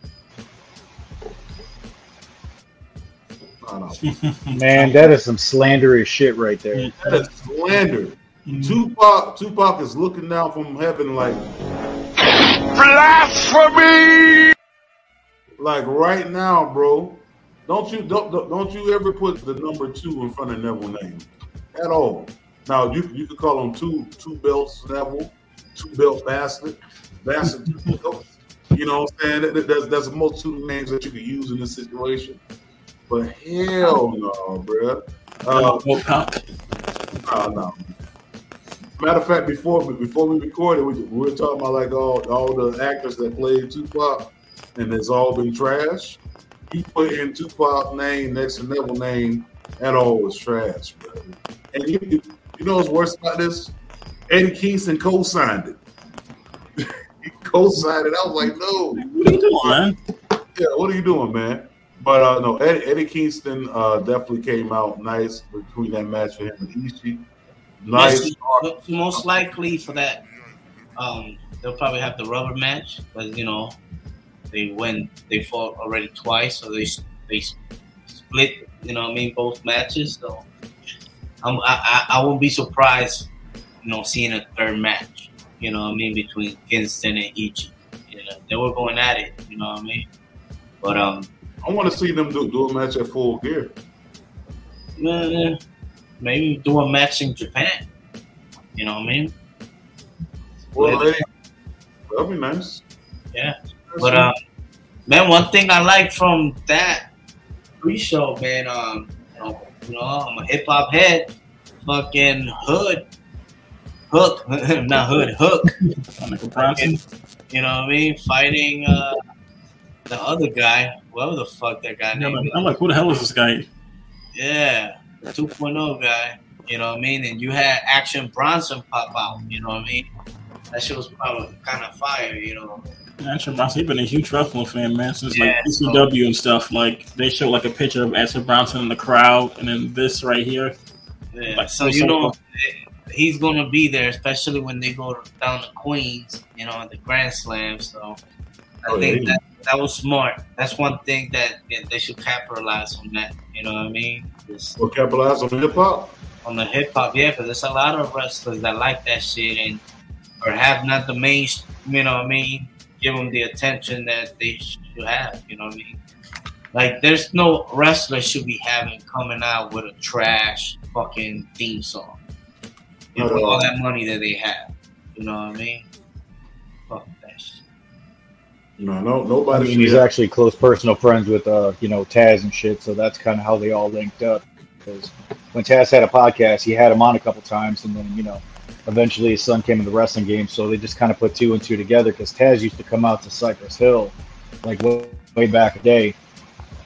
Speaker 5: No, no.
Speaker 8: Man, that is some slanderous shit right there.
Speaker 5: That is slander. Mm-hmm. Tupac, Tupac is looking down from heaven like
Speaker 3: Blasphemy!
Speaker 5: Like right now, bro. Don't you don't don't you ever put the number two in front of Neville name at all. Now you you could call him two two belts Neville, two belt bastard, bastard. you know what I'm saying? That- that- There's there's a multitude of names that you could use in this situation. But hell no, bro. Uh,
Speaker 7: Oh,
Speaker 5: no, no. Matter of fact, before before we recorded, we, we were talking about like all all the actors that played Tupac, and it's all been trash. He put in Tupac name next to Neville name, that all was trash, bro. And you, you, know what's worse about this? Eddie Kingston co-signed it. he co-signed it. I was like, no.
Speaker 7: What are you doing, man?
Speaker 5: Yeah, what are you doing, man? But uh, no, Eddie, Eddie Kingston uh, definitely came out nice between that match for him and Ishii. Nice.
Speaker 6: Yes, most- most likely for that, um, they'll probably have the rubber match, but you know, they went, they fought already twice, so they they split. You know, what I mean, both matches. So I'm, I, I won't be surprised, you know, seeing a third match. You know, what I mean, between Kingston and Ishii. You know, they were going at it. You know what I mean? But um,
Speaker 5: I want to see them do, do a match at full gear.
Speaker 6: eh, maybe do a match in Japan. You know what I mean?
Speaker 5: Well, hey, that'd be nice.
Speaker 6: Yeah. But um, man, one thing I like from that pre-show, man, um, you know, I'm a hip hop head, fucking hood, hook, not hood, hook.
Speaker 7: Bronson.
Speaker 6: You know what I mean? Fighting uh, the other guy, whatever the fuck that guy
Speaker 7: like. I'm like, who the hell is this guy?
Speaker 6: Yeah, the 2.0 guy. You know what I mean? And you had Action Bronson pop out. You know what I mean? That shit was probably kind of fire. You know.
Speaker 7: Action Bronson, he's been a huge wrestling fan, man, since
Speaker 6: Yeah,
Speaker 7: like ECW and stuff. Like they show like a picture of Action Bronson in the crowd, and then this right here.
Speaker 6: Yeah,
Speaker 7: Like,
Speaker 6: so you know he's gonna be there, especially when they go down to Queens, you know, at the Grand Slam. So I
Speaker 5: Oh,
Speaker 6: think
Speaker 5: yeah.
Speaker 6: that that was smart. That's one thing that yeah, they should capitalize on that. You know what I mean? Just
Speaker 5: We'll capitalize on hip hop.
Speaker 6: on the hip hop, yeah, because there's a lot of wrestlers that like that shit and or have not the main, you know what I mean? Give them the attention that they should have. You know what I mean? Like, there's no wrestler should be having coming out with a trash fucking theme song. You know, with all
Speaker 5: all.
Speaker 6: that money that they have. You know what I mean? Fuck that shit.
Speaker 5: No, no,
Speaker 8: I
Speaker 5: nobody.
Speaker 8: mean, he's
Speaker 5: have-
Speaker 8: actually close personal friends with, uh, you know, Taz and shit. So that's kind of how they all linked up. Because when Taz had a podcast, he had him on a couple times, and then you know, eventually his son came in the wrestling game. So they just kind of put two and two together. Because Taz used to come out to Cypress Hill, like way, way back a day.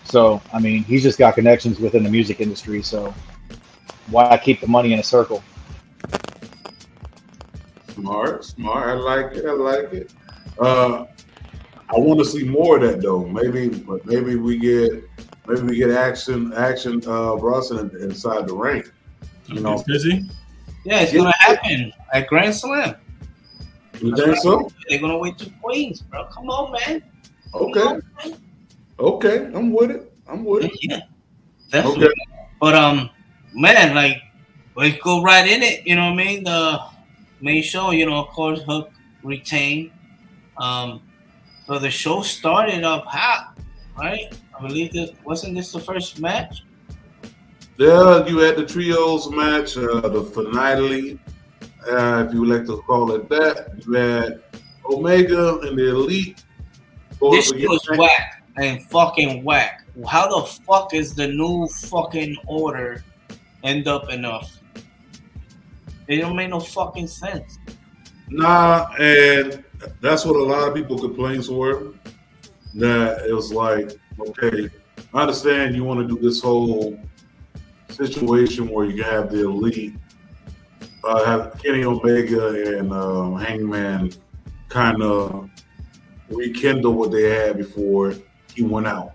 Speaker 8: So I mean, he's just got connections within the music industry. So why keep the money in a circle?
Speaker 5: Smart, smart. I like it. I like it. Uh, I want to see more of that though. Maybe, but maybe we get maybe we get action, action. Uh, Bronson inside the ring. You know,
Speaker 7: He's busy.
Speaker 6: Yeah, it's gonna happen at Grand Slam.
Speaker 5: you think so?
Speaker 6: They're gonna wait to Queens, bro. Come on, man.
Speaker 5: Okay, okay. I'm with it. I'm with it.
Speaker 6: Yeah, definitely.
Speaker 5: Okay.
Speaker 6: But um, man, like let's go right in it. You know what I mean? The main show, you know, of course, Hook retained. Um, so the show started up hot, right? I believe this wasn't this the first match.
Speaker 5: Yeah, you had the trios match, uh, the finale, uh, if you would like to call it that. You had Omega and the Elite.
Speaker 6: This was
Speaker 5: against-
Speaker 6: whack and fucking whack. How the fuck is the new fucking order end up enough? It don't make no fucking sense.
Speaker 5: Nah, and that's what a lot of people complaints were. That it was like, okay, I understand you want to do this whole situation where you have the elite, uh, have Kenny Omega and um, Hangman kind of rekindle what they had before he went out.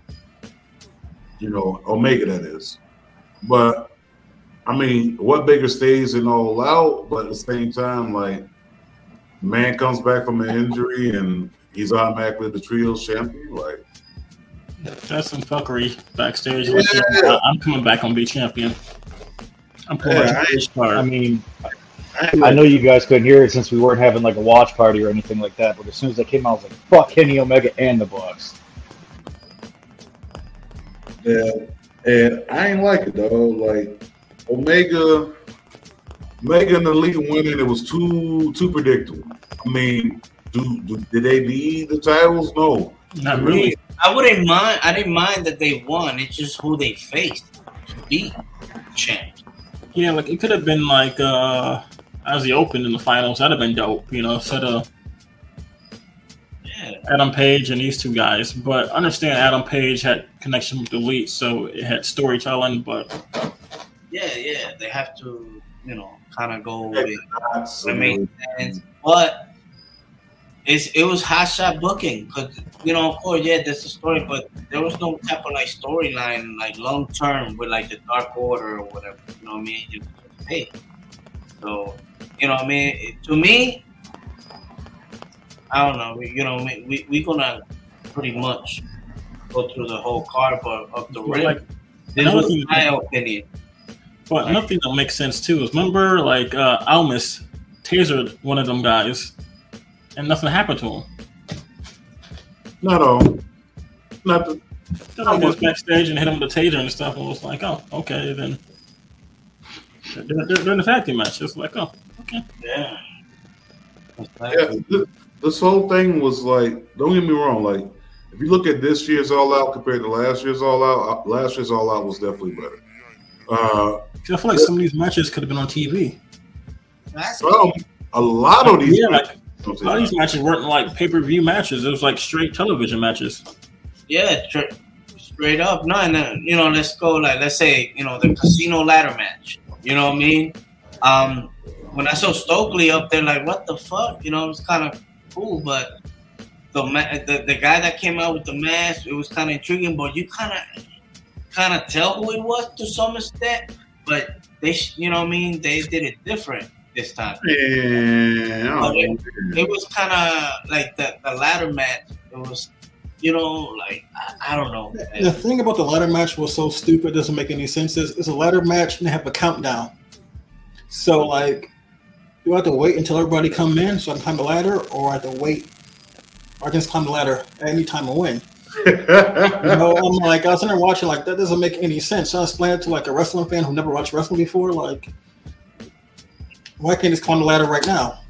Speaker 5: You know, Omega that is. But I mean, what bigger stays in all out? But at the same time, like man comes back from an injury and he's automatically the trio champion. Like,
Speaker 7: That's some fuckery backstage. Like,
Speaker 5: Yeah.
Speaker 7: I- I'm coming back on be champion. I'm pulling
Speaker 5: Yeah,
Speaker 7: yeah, this card.
Speaker 8: I mean,
Speaker 5: I,
Speaker 8: I know you guys couldn't hear it since we weren't having like a watch party or anything like that. But as soon as they came out, I was like, "Fuck Kenny Omega and the Bucks."
Speaker 5: Yeah, and I ain't like it though. Like Omega, Omega and the Elite winning, it was too too predictable. I mean, do, do did they need the titles? No.
Speaker 7: Not really.
Speaker 6: I wouldn't mind. I didn't mind that they won. It's just who they faced to beat champ.
Speaker 7: Yeah, like it could have been like uh Ozzy Open in the finals. That'd have been dope, you know, instead of
Speaker 6: Yeah.
Speaker 7: Adam Page and these two guys. But understand Adam Page had connection with the Elite, so it had storytelling. But
Speaker 6: Yeah, yeah. They have to, you know, kind of go with
Speaker 5: That's
Speaker 6: what makes sense. But it's it was hot shot booking because you know, of course, yeah, there's a story, but there was no type of like storyline like long term with like the Dark Order or whatever. You know what I mean? It was hey, so you know what I mean? It- to me, I don't know. We, you know, we we we gonna pretty much go through the whole card, but of the rim.
Speaker 7: like,
Speaker 6: this was my opinion.
Speaker 7: but nothing that makes sense too is remember like uh, Almas tasered one of them guys, and nothing happened to him.
Speaker 5: Not all. Not the,
Speaker 7: Then I goes backstage and hit him with a taser and stuff, and was like, "Oh, okay." Then during, during the tag team match, it's like, "Oh, okay."
Speaker 6: Yeah.
Speaker 5: yeah, this whole thing was like, don't get me wrong, like if you look at this year's All Out compared to last year's All Out, uh, last year's All Out was definitely better. Uh,
Speaker 7: 'Cause I feel like some of these matches could have been on TV.
Speaker 5: some, a lot of these,
Speaker 7: Yeah, like a lot of these matches weren't like pay per view matches. It was like straight television matches.
Speaker 6: Yeah, tra- straight up. No, and then, you know, let's go like let's say you know the casino ladder match. You know what I mean? Um, when I saw Stokely up there, like what the fuck? You know, it was kind of cool, but the, ma- the the guy that came out with the mask, it was kind of intriguing, but you kind of kind of tell who it was to some extent. But they, you know what I mean? They did it different this time.
Speaker 5: Yeah, I don't
Speaker 6: Okay.
Speaker 5: know.
Speaker 6: It was kind of like the, the ladder match. It was, you know, like I, I don't know. man.
Speaker 7: The thing about the ladder match was so stupid, doesn't make any sense. Is it's a ladder match and they have a countdown. So like, do I have to wait until everybody come in so I can climb the ladder, or I have to wait? Or I can just climb the ladder at any time I win. You know, I'm like, I was sitting there watching, like that doesn't make any sense. So I explain it to like a wrestling fan who never watched wrestling before, like, why can't I just climb the ladder right now?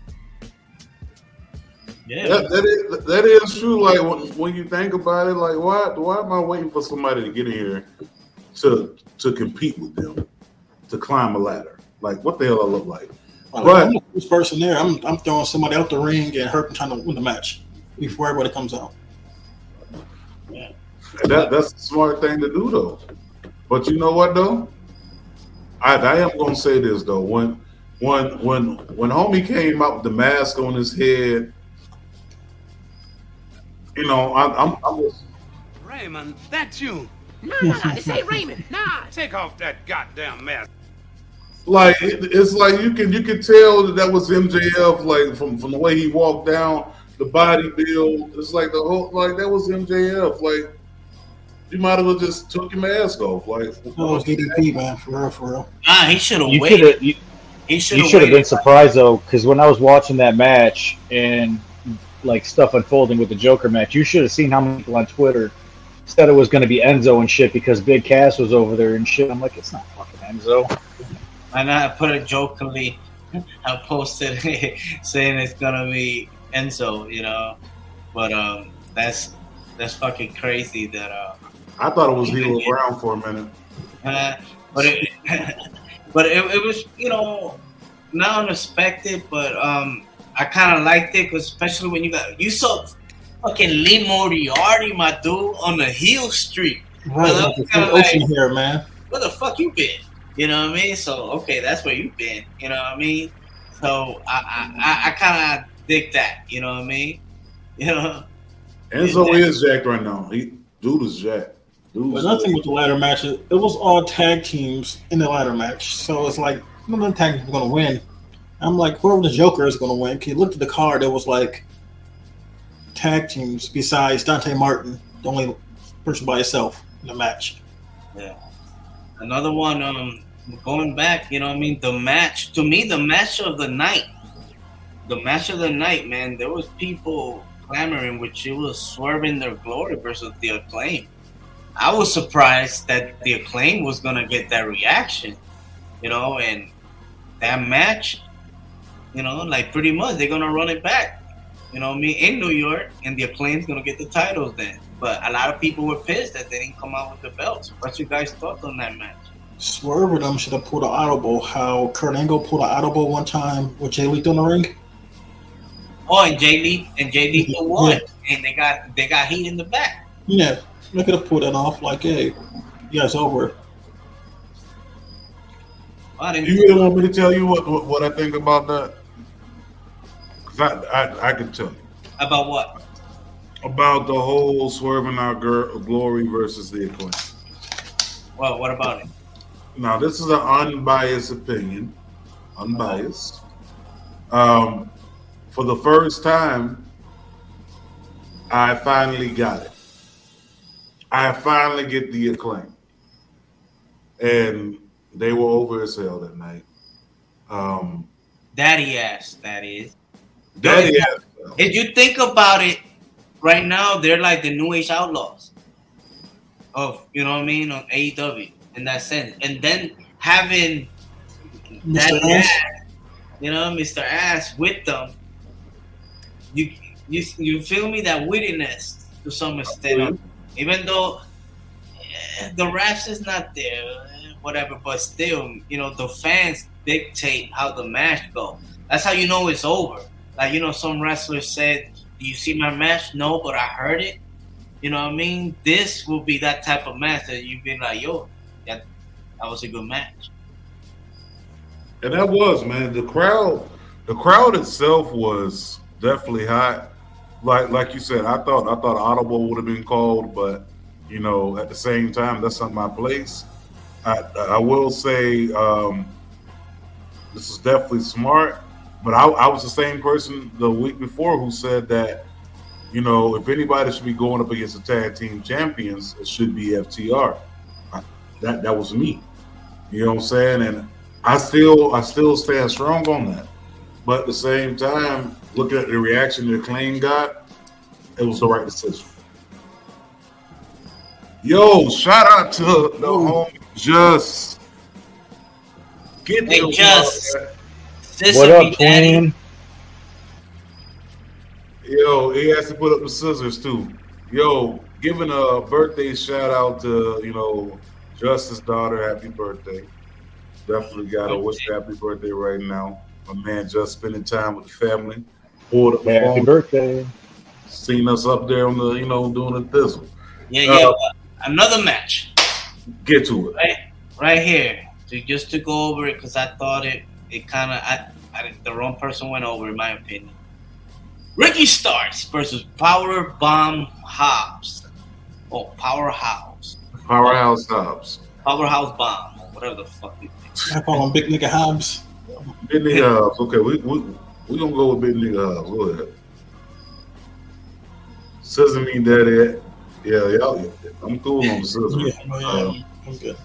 Speaker 6: Yeah,
Speaker 5: That, that is that is true. Like when, when you think about it, like why why am I waiting for somebody to get in here to to compete with them to climb a ladder? Like what the hell I look like?
Speaker 7: Like,
Speaker 5: But-
Speaker 7: I'm the first person there. I'm, I'm throwing somebody out the ring and hurt trying to win the match before everybody comes out.
Speaker 5: And that that's a smart thing to do though. But you know what though? I, I am gonna say this though. When when when when homie came out with the mask on his head, you know, I, I'm I'm just
Speaker 3: Raymond, that's you.
Speaker 9: No, no, no. This ain't Raymond. Nah.
Speaker 3: Take off that goddamn mask.
Speaker 5: like it, it's like you can you can tell that that was MJF like from from the way he walked down the body build. It's like the whole like that was MJF. Like you might as well just took your mask off. Like
Speaker 7: That was DDP, man, for real, for real.
Speaker 6: Nah, he should have waited.
Speaker 8: you,
Speaker 6: He should
Speaker 8: you
Speaker 6: have
Speaker 8: should have been surprised though, because when I was watching that match and like stuff unfolding with the Joker match, you should have seen how many people on Twitter said it was going to be Enzo and shit because Big Cass was over there and shit. I'm like, it's not fucking Enzo.
Speaker 6: And I put it jokingly. I posted saying it's gonna be Enzo, you know, but um, that's that's fucking crazy that uh,
Speaker 5: I thought it was Hero Brown for a minute.
Speaker 6: Uh, but it, but it, it was you know not unexpected, but um, I kind of liked it, 'cause especially when you got you saw fucking Lee Moriarty, my dude, on the heel street.
Speaker 7: Right, like the ocean
Speaker 6: like-
Speaker 7: here, man.
Speaker 6: Where the fuck you been? You know what I mean? So okay, that's where you been. You know what I mean? So I I, I, I kind of dig that. You know what I mean? You know.
Speaker 5: Enzo is jacked right now. He dude is jacked. Dude
Speaker 7: But
Speaker 5: is
Speaker 7: another thing with the ladder matches, it was all tag teams in the ladder match. So it's like none of the tag teams are gonna win. I'm like, whoever the Joker is gonna win. Can you look at the card? It was like tag teams besides Dante Martin, the only person by himself in the match.
Speaker 6: Yeah. Another one, um, going back, you know what I mean? The match, to me, the match of the night, the match of the night, man, there was people clamoring, which it was swerving their glory versus the acclaim. I was surprised that the acclaim was going to get that reaction, you know, and that match, you know, like pretty much they're going to run it back, you know what I mean, in New York, and the acclaim's going to get the titles then. But a lot of people were pissed that they didn't come out with the belts. What's your guys' thoughts on that match?
Speaker 7: Swerve and them should have pulled an audible. How Kurt Angle pulled an audible one time with Jay Lethal in the ring.
Speaker 6: Oh, and Jay Lee and Jay Lethal won, and they got they got heat in the back.
Speaker 7: Yeah, they could have pulled that off. Like, hey, yeah, it's over.
Speaker 6: I didn't.
Speaker 5: You really want me to tell you what what, what I think about that? 'Cause I, I I can tell you
Speaker 6: About what?
Speaker 5: about the whole swerving our gir- glory versus the acclaim.
Speaker 6: Well, what about it?
Speaker 5: Now, this is an unbiased opinion, unbiased. Um, for the first time, I finally got it. I finally get the acclaim, and they were over as hell that night. Um,
Speaker 6: Daddy ass, that is.
Speaker 5: Daddy ass.
Speaker 6: If you think about it, right now they're like the New Age Outlaws of you know what I mean on AEW in that sense, and then having that
Speaker 7: Mr. Ass?
Speaker 6: ass, you know, Mr. Ass with them, you you you feel me that wittiness to some extent, even though eh, the raps is not there, eh, whatever, but still, you know, the fans dictate how the match go. That's how you know it's over. Like you know, some wrestlers said, "Do you see my match?" No, but I heard it. You know what I mean? This will be that type of match that you've been like, "Yo, that that was a good match."
Speaker 5: And that was man. The crowd, the crowd itself was definitely hot. Like like you said, I thought I thought audible would have been called, but you know at the same time that's not my place. I I will say um, this is definitely smart, but I, I was the same person the week before who said that you know if anybody should be going up against the tag team champions, it should be FTR. I, that that was me. You know what I'm saying? And I still I still stand strong on that. But at the same time, looking at the reaction the claim got, it was the right decision. Yo, shout out to the home just get
Speaker 6: Hey,
Speaker 5: the
Speaker 6: Just. This
Speaker 8: What up,
Speaker 6: daddy.
Speaker 8: twin?
Speaker 5: Yo, he has to put up the scissors too. Yo, giving a birthday shout out to you know Justice's daughter. Happy birthday! Definitely got to wish happy birthday right now. My man just spending time with the family. Pulled up the
Speaker 8: Happy
Speaker 5: phone,
Speaker 8: birthday.
Speaker 5: seen us up there on the you know doing the thizzle.
Speaker 6: Yeah, yeah.
Speaker 5: Uh,
Speaker 6: but another match
Speaker 5: Get to it.
Speaker 6: right, right here. To, just to go over it because I thought it, it kind of, I, I, the wrong person went over in my opinion. Ricky Starks versus Power Bomb Hobbs. Oh, Powerhouse.
Speaker 5: Powerhouse Hobbs.
Speaker 6: Powerhouse Bomb, or whatever the fuck you think.
Speaker 7: I call him Big Nigga Hobbs.
Speaker 5: Big nigga Hobbs. Okay, we we we gonna go with big nigga Hobbs. Go ahead. Scissor me daddy. Yeah, y'all. I'm cool on the scissor.
Speaker 7: Yeah, yeah,
Speaker 5: Um,
Speaker 7: I'm good.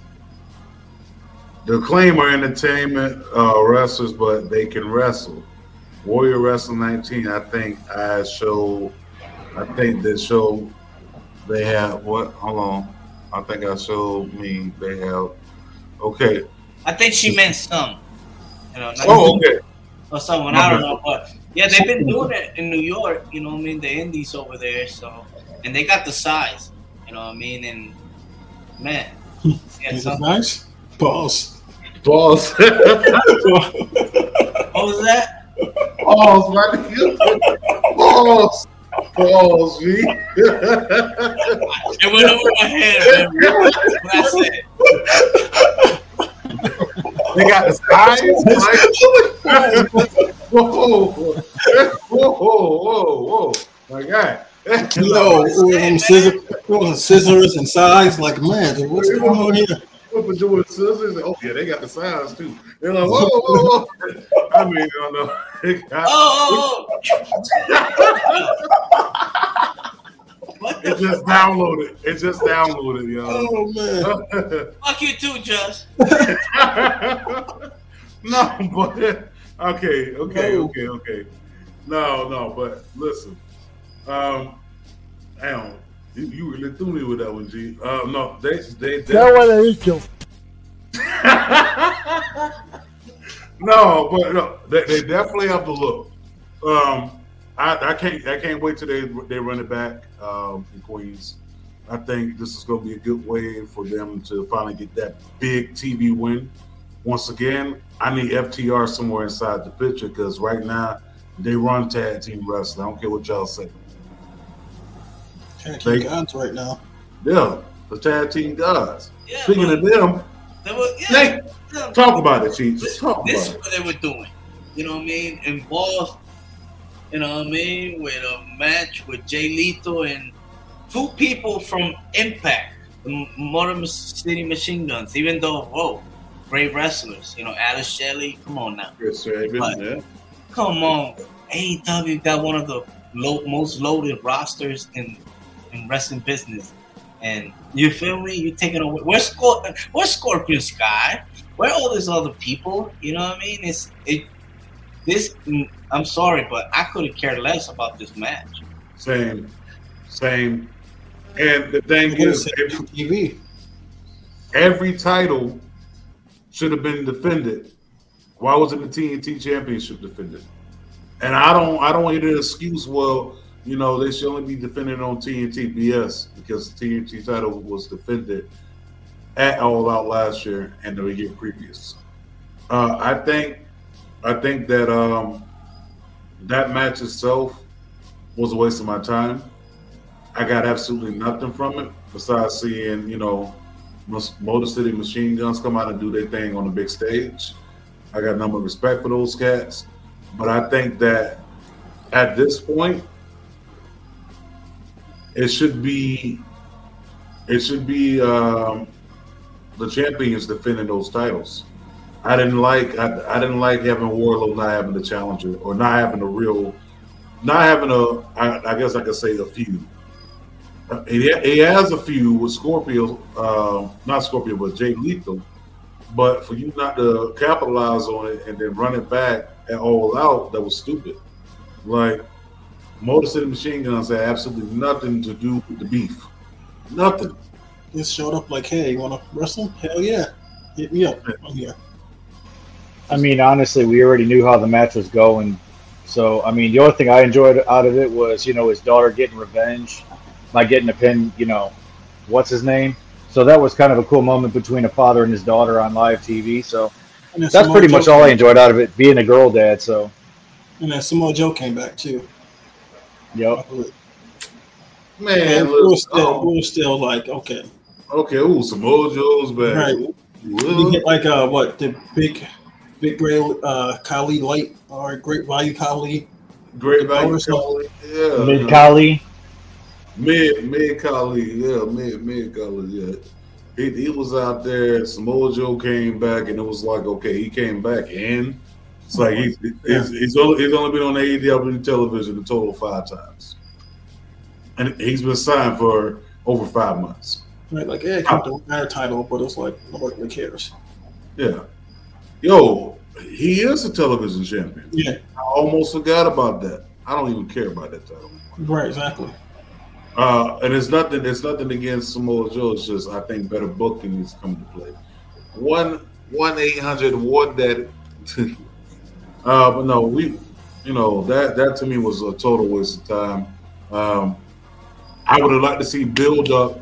Speaker 5: The claim are entertainment uh, wrestlers, but they can wrestle. Warrior Wrestling 19, I think I show, I think that show they have what? Hold on, I think I showed me they have. Okay.
Speaker 6: I think she meant some. You know,
Speaker 5: Oh, okay.
Speaker 6: Or someone. I don't know, but yeah, they've been doing it in New York. You know, what I mean, the indies over there. So, and they got the size. You know, what I mean, and man, yeah,
Speaker 7: Is it nice? Pause.
Speaker 5: Balls.
Speaker 6: what was that?
Speaker 5: Balls, my nigga. Balls. Balls, me.
Speaker 6: It went over my head. Man. What I said.
Speaker 5: They got the size. Like, whoa, whoa, whoa, whoa, whoa, my God.
Speaker 7: Yo, with scissors, scissors and size, like man, what's going on here?
Speaker 5: for doing scissors. Oh yeah, they got the size too. They're like, whoa, whoa, whoa. I mean, I don't know. Oh, oh,
Speaker 6: oh. what
Speaker 5: It
Speaker 6: the
Speaker 5: just downloaded. It just downloaded, y'all.
Speaker 7: Oh man,
Speaker 6: fuck you too, Just?
Speaker 5: no, but okay, okay,
Speaker 7: No.
Speaker 5: okay, okay. No, no, but listen. Um, damn, you, you really threw me with that one, G. Uh, no, they they, they no, but no, they, they definitely have the look. Um, I, I can't I can't wait till they they run it back um, in Queens. I think this is going to be a good way for them to finally get that big TV win. Once again, I need FTR somewhere inside the picture because right now they run tag team wrestling. I don't care what y'all say.
Speaker 7: Tag team gods right now.
Speaker 5: Yeah, the tag team gods.
Speaker 6: Yeah,
Speaker 5: Speaking
Speaker 6: but
Speaker 5: of them,
Speaker 6: they were- yeah,
Speaker 5: Nick,
Speaker 6: yeah.
Speaker 5: talk about it, Chief.
Speaker 6: This,
Speaker 5: talk
Speaker 6: this is
Speaker 5: about it.
Speaker 6: what they were doing. You know what I mean? Involved, you know what I mean, with a match with Jay Lethal and two people from Impact, the Motor City Machine Guns, even though, whoa, great wrestlers. You know, Alex Shelley, come on now.
Speaker 5: Chris Sabin,
Speaker 6: But-
Speaker 5: yeah.
Speaker 6: Come on. AEW got one of the low, most loaded rosters in, in wrestling business. And you feel me? You taking away. Where's, Scor- where's Scorpio Sky? Where are all these other people? You know what I mean? It's it. This mm, I'm sorry, but I couldn't care less about this match.
Speaker 5: Same, same. And the thing is, every,
Speaker 7: TV.
Speaker 5: every title should have been defended. Why wasn't the TNT Championship defended? And I don't, I don't hear the excuse. Well, you know, they should only be defended on TNT BS because the TNT title was defended at All Out last year and the year previous. Uh, I think, I think that um, that match itself was a waste of my time. I got absolutely nothing from it besides seeing, you know, Motor City Machine Guns come out and do their thing on the big stage. I got number of respect for those cats, but I think that at this point, it should be, it should be um, the champions defending those titles. I didn't like, I, I didn't like having Wardlow not having the challenger or not having a real, not having a, I, I guess I could say a feud. Uh, He, he has a feud with Scorpio, uh, not Scorpio, but Jay Lethal. But for you not to capitalize on it and then run it back at all out, that was stupid. Like Motor City Machine Guns had absolutely nothing to do with the beef. Nothing.
Speaker 7: Just showed up like, hey, you want to wrestle? Hell yeah. Hit me up. I'm here.
Speaker 8: I mean, honestly, we already knew how the match was going. So, I mean, the only thing I enjoyed out of it was, you know, his daughter getting revenge by getting a pin, you know, what's his name? So that was kind of a cool moment between a father and his daughter on live TV. So
Speaker 7: And
Speaker 8: that's pretty
Speaker 7: Joe
Speaker 8: much all I enjoyed out of it, being a girl dad. So,
Speaker 7: And then Samoa Joe came back too.
Speaker 8: yep.
Speaker 5: Man,
Speaker 7: And it
Speaker 5: look,
Speaker 7: was still,
Speaker 5: oh,
Speaker 7: it was still like, okay.
Speaker 5: okay, ooh, Samoa Joe's back.
Speaker 7: Right.
Speaker 5: Ooh,
Speaker 7: You get like uh what the big big gray uh Khali light or great value Khali.
Speaker 5: Great value,
Speaker 7: Or
Speaker 5: Khali. Yeah.
Speaker 8: Mid Khali.
Speaker 5: Mid mid Khali, yeah, mid mid Khali, yeah. He, he was out there. Samoa Joe came back, and it was like, okay, he came back, and it's like he's he's, he's, only, he's only been on AEW television a total of five times, and he's been signed for over five months.
Speaker 7: Right, like yeah, kept the matter title, but it's like nobody really cares.
Speaker 5: Yeah, yo, he is a television champion.
Speaker 7: Yeah,
Speaker 5: I almost forgot about that. I don't even care about that title.
Speaker 7: right, exactly.
Speaker 5: Uh, and it's nothing. It's nothing against Samoa Joe. It's just I think better booking needs to come to play. One one eight hundred what that. uh, but no, we, you know that that to me was a total waste of time. Um, I would have liked to see build up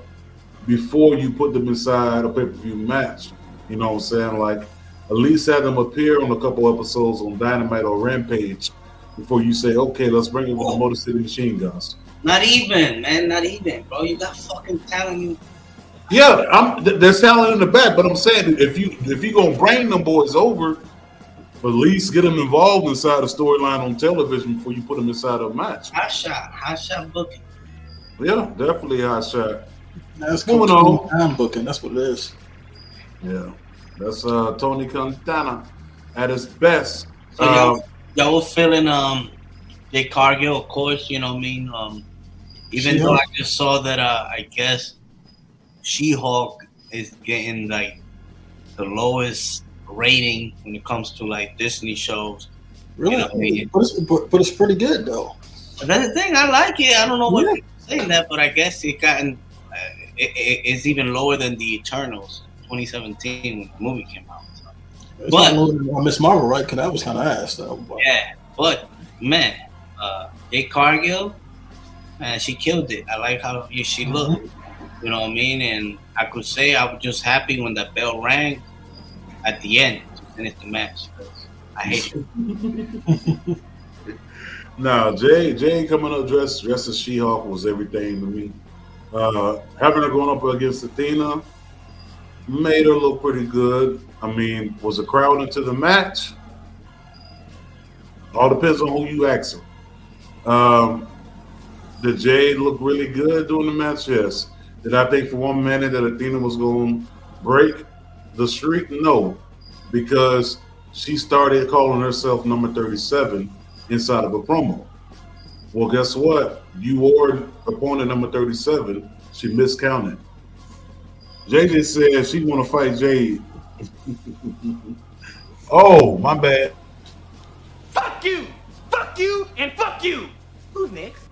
Speaker 5: before you put them inside a pay per view match. You know what I'm saying? Like at least have them appear on a couple episodes on Dynamite or Rampage before you say, okay, let's bring it with the Motor City Machine Guns.
Speaker 6: Not even, man. Not even, bro. You got fucking talent.
Speaker 5: Yeah, I'm. There's talent in the back, but I'm saying if you if you gonna bring them boys over, at least get them involved inside a storyline on television before you put them inside a match.
Speaker 6: Hot shot, hot shot booking.
Speaker 5: Yeah, definitely a hot shot.
Speaker 7: That's
Speaker 5: Moving
Speaker 7: Moving
Speaker 5: on.
Speaker 7: Time booking. That's what it is.
Speaker 5: Yeah, that's uh Tony Cantana at his best.
Speaker 6: So
Speaker 5: Uh,
Speaker 6: y'all, y'all was feeling um Jade Cargill, of course. You know, what I mean, um, even though I just saw that, uh, I guess She Hulk is getting like the lowest rating when it comes to like Disney shows.
Speaker 7: Really,
Speaker 6: You know I mean?
Speaker 7: but, it's, but, but it's pretty good though.
Speaker 6: But that's the thing. I like it. I don't know what
Speaker 7: Yeah.
Speaker 6: saying that, but I guess it gotten uh, it, it, it's even lower than the Eternals 2017 when the movie came out. So,
Speaker 7: It's
Speaker 6: But-
Speaker 7: not lower than, Ms. Marvel, right? Because that was kind of ass though.
Speaker 6: Yeah, but man, uh, Jade Cargill, man, she killed it. I like how she looked. You know what I mean? And I could say I was just happy when the bell rang at the end to finish the match. I hate it.
Speaker 5: Now, Jay, Jay coming up dressed dressed as She-Hulk was everything to me. Uh, having her going up against Athena made her look pretty good. I mean, was a crowd into the match? All depends on who you ask her. Um, did Jade look really good during the match? Yes. Did I think for one minute that Athena was going to break the streak? No, because she started calling herself number 37 inside of a promo. Well, guess what? You were opponent number 37. She miscounted. JJ said she want to fight Jade. oh, my bad.
Speaker 9: Fuck you! Fuck you! And fuck you! Who's next?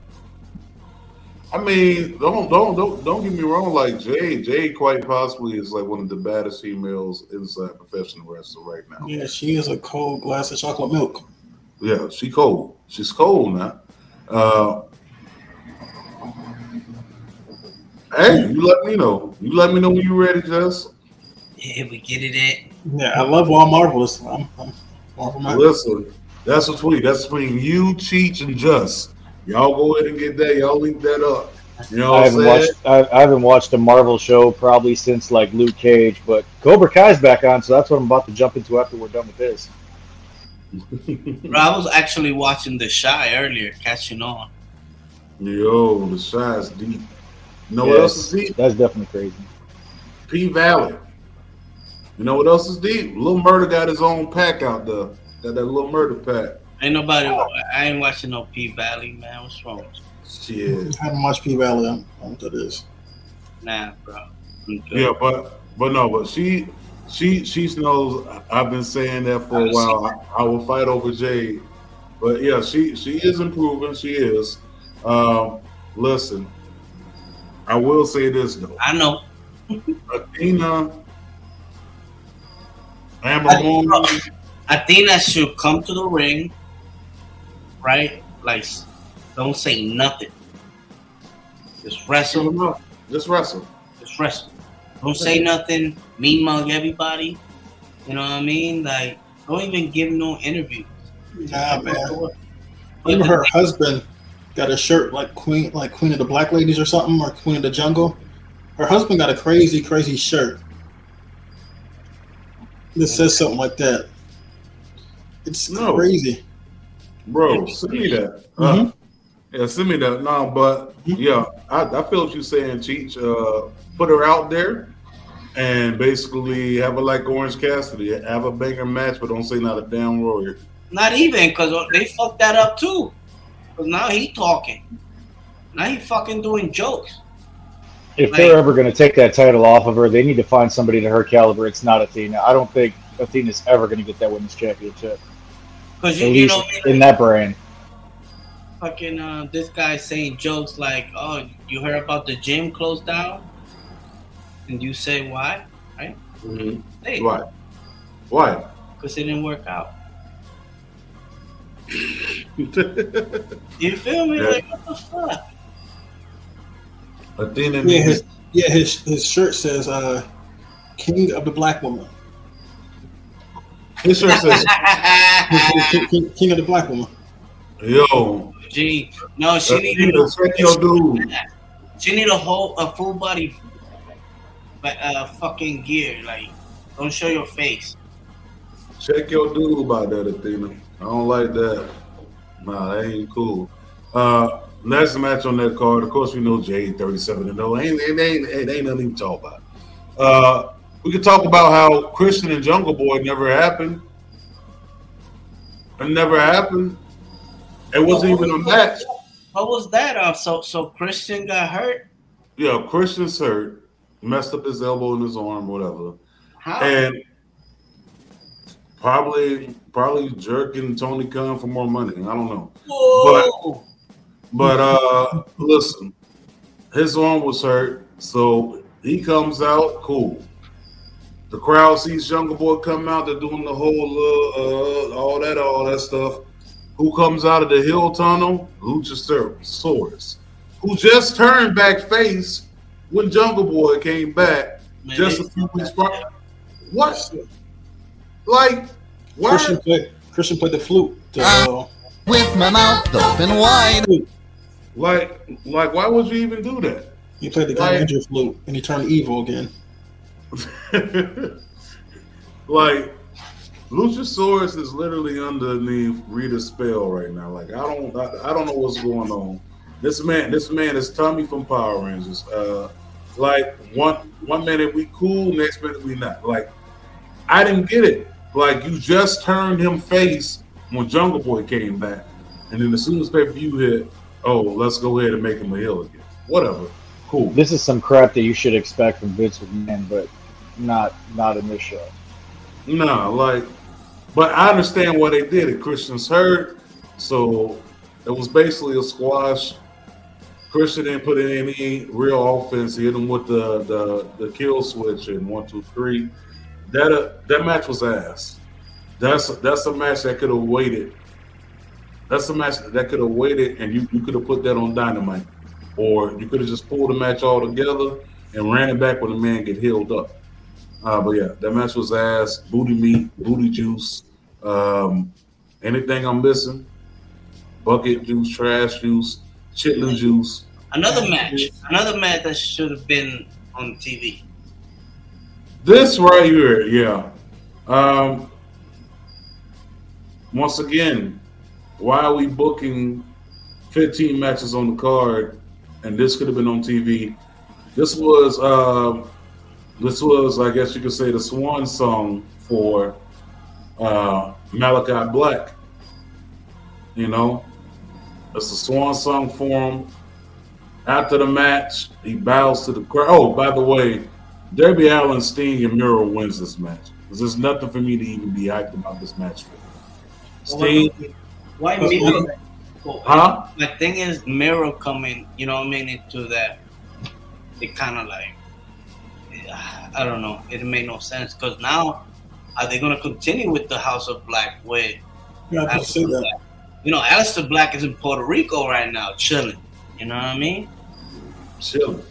Speaker 5: I mean, don't don't don't don't get me wrong. Like Jade, Jade quite possibly is like one of the baddest females inside professional wrestling right now.
Speaker 7: Yeah, she is a cold glass of chocolate milk.
Speaker 5: Yeah, she cold. She's cold now. Uh, hey, you let me know. You let me know when you're ready, Jess.
Speaker 6: Yeah, we get it at.
Speaker 7: Yeah, I love all Marvelous. I'm, I'm Marvel.
Speaker 5: Listen, that's between that's between you, Cheech, and Just. Y'all go ahead and get that. Y'all link that up. You know
Speaker 8: I haven't watched. I, I haven't watched a Marvel show probably since like Luke Cage, but Cobra Kai's back on, so that's what I'm about to jump into after we're done with this.
Speaker 6: Bro, I was actually watching The Chi earlier, catching on.
Speaker 5: Yo, the Chi's deep. You know what else is deep?
Speaker 8: That's definitely crazy.
Speaker 5: P Valley. You know what else is deep? Little Murder got his own pack out there. Got that little murder pack.
Speaker 6: Ain't nobody. I ain't watching no P Valley, man. What's wrong? with you?
Speaker 5: Shit.
Speaker 7: I haven't watched P Valley. I don't know what that is.
Speaker 6: Nah, bro.
Speaker 5: Yeah, but but no, but she she she knows I've been saying that for a while. I, I will fight over Jade. But yeah, she she is improving. She is. Um, listen, I will say this though.
Speaker 6: I know.
Speaker 5: Athena, Ember
Speaker 6: I-
Speaker 5: Moon, uh,
Speaker 6: Athena should come to the ring, right? Like, don't say nothing. Just wrestle.
Speaker 5: just wrestle.
Speaker 6: Just wrestle. Don't say nothing. Mean mug everybody. You know what I mean? Like, don't even give no interview.
Speaker 7: Nah, man.
Speaker 6: But
Speaker 7: Remember
Speaker 6: the-
Speaker 7: her husband got a shirt like Queen, like Queen of the Black Ladies or something, or Queen of the Jungle. Her husband got a crazy, crazy shirt. That says something like that. It's
Speaker 5: No.
Speaker 7: crazy.
Speaker 5: Bro, send me that.
Speaker 7: Mhm.
Speaker 5: Uh, yeah, send me that. No, but yeah, I, I feel what you're saying, Cheech. Uh, put her out there and basically have her like Orange Cassidy. Have a banger match, but don't say not a damn warrior.
Speaker 6: Not even, because they fucked that up too. Because now he talking. Now he fucking doing jokes.
Speaker 8: If
Speaker 6: Like-
Speaker 8: they're ever going to take that title off of her, they need to find somebody to her caliber. It's not Athena. I don't think Athena's ever going to get that women's championship.
Speaker 6: Because
Speaker 8: At
Speaker 6: you, you
Speaker 8: least
Speaker 6: know,
Speaker 8: in that brand.
Speaker 6: fucking uh, this guy saying jokes like, "Oh, you heard about the gym closed down," and you say why? Right? Hey,
Speaker 5: Why? Why?
Speaker 6: Because it didn't work out. You feel me?
Speaker 5: Yeah.
Speaker 6: Like what the fuck?
Speaker 5: Athena
Speaker 7: Yeah, his, yeah, his his shirt says uh, "King of the Black Woman."
Speaker 5: his shirt says,
Speaker 7: King, King- King of the Black Woman.
Speaker 5: "Yo,
Speaker 6: Gee, no, she need
Speaker 5: Athena, check your dude."
Speaker 6: She need a whole a full body, but uh, fucking gear. Like, don't show your face.
Speaker 5: Check your dude about that, Athena. I don't like that. Nah, that ain't cool. Uh, next match on that card, of course, we know Jade 37 and 0. Ain't, ain't, ain't, ain't, ain't nothing to talk about. Uh, we could talk about how Christian and Jungle Boy never happened. It never happened. It wasn't even a match.
Speaker 6: What was that? Uh, so so Christian got hurt.
Speaker 5: Yeah, Christian's hurt, messed up his elbow and his arm, whatever.
Speaker 6: How?
Speaker 5: And probably probably jerking Tony Khan for more money. I don't know.
Speaker 6: Whoa!
Speaker 5: But uh listen, his arm was hurt, so he comes out, cool. The crowd sees Jungle Boy come out, they're doing the whole uh, uh all that, all that stuff. Who comes out of the hill tunnel? Luchasaurus, who just turned back face when Jungle Boy came back
Speaker 6: Man,
Speaker 5: just a few weeks prior. What? Like, why?
Speaker 7: Christian played Christian played the flute. To, uh,
Speaker 10: With my mouth open wide.
Speaker 5: Like, like, why would you even do that?
Speaker 7: he played the
Speaker 5: Like-
Speaker 7: Green Ranger flute, and he turned evil again.
Speaker 5: like, Luchasaurus is literally underneath Rita's spell right now. Like, I don't, I, I don't know what's going on. This man, this man is Tommy from Power Rangers. Uh, like one one minute we cool, next minute we not. Like, I didn't get it. Like, you just turned him face when Jungle Boy came back, and then as soon as pay per view hit, oh, let's go ahead and make him a heel again. Whatever, cool.
Speaker 8: This is some crap that you should expect from Vince McMahon, but not not in this show.
Speaker 5: No, like, but I understand why they did it. Christian's hurt, so it was basically a squash. Christian didn't put in any real offense. He hit him with the the, the kill switch and one, two, three. That uh, that match was ass. That's that's a match that could have waited. That's a match that could have waited, and you, you could have put that on Dynamite, or you could have just pulled the match all together and ran it back when the man get healed up. Uh, but yeah, that match was ass. Booty meat, booty juice. Um, anything I'm missing? Bucket juice, trash juice, chitlin juice.
Speaker 6: Another match. Another match that should have been on TV.
Speaker 5: This right here, yeah. Um, once again, why are we booking 15 matches on the card and this could have been on TV? This was, um, this was, I guess you could say, the swan song for uh, Malakai Black. You know, it's a swan song for him. After the match, he bows to the crowd. Oh, by the way, Darby Allin, Sting, and Miro wins this match. 'Cause There's nothing for me to even be hyped about this match. Sting,
Speaker 6: Why
Speaker 7: But- uh,
Speaker 6: Miro? Oh.
Speaker 5: huh?
Speaker 6: My thing is Miro coming, you know what I mean, into that. It kind of like, I don't know. It made no sense because now, are they going to continue with the House of Black with
Speaker 7: Yeah, I just say
Speaker 6: Aleister
Speaker 7: that.
Speaker 6: Black? You know, Aleister Black is in Puerto Rico right now, chilling. You know what I mean?
Speaker 5: Chilling,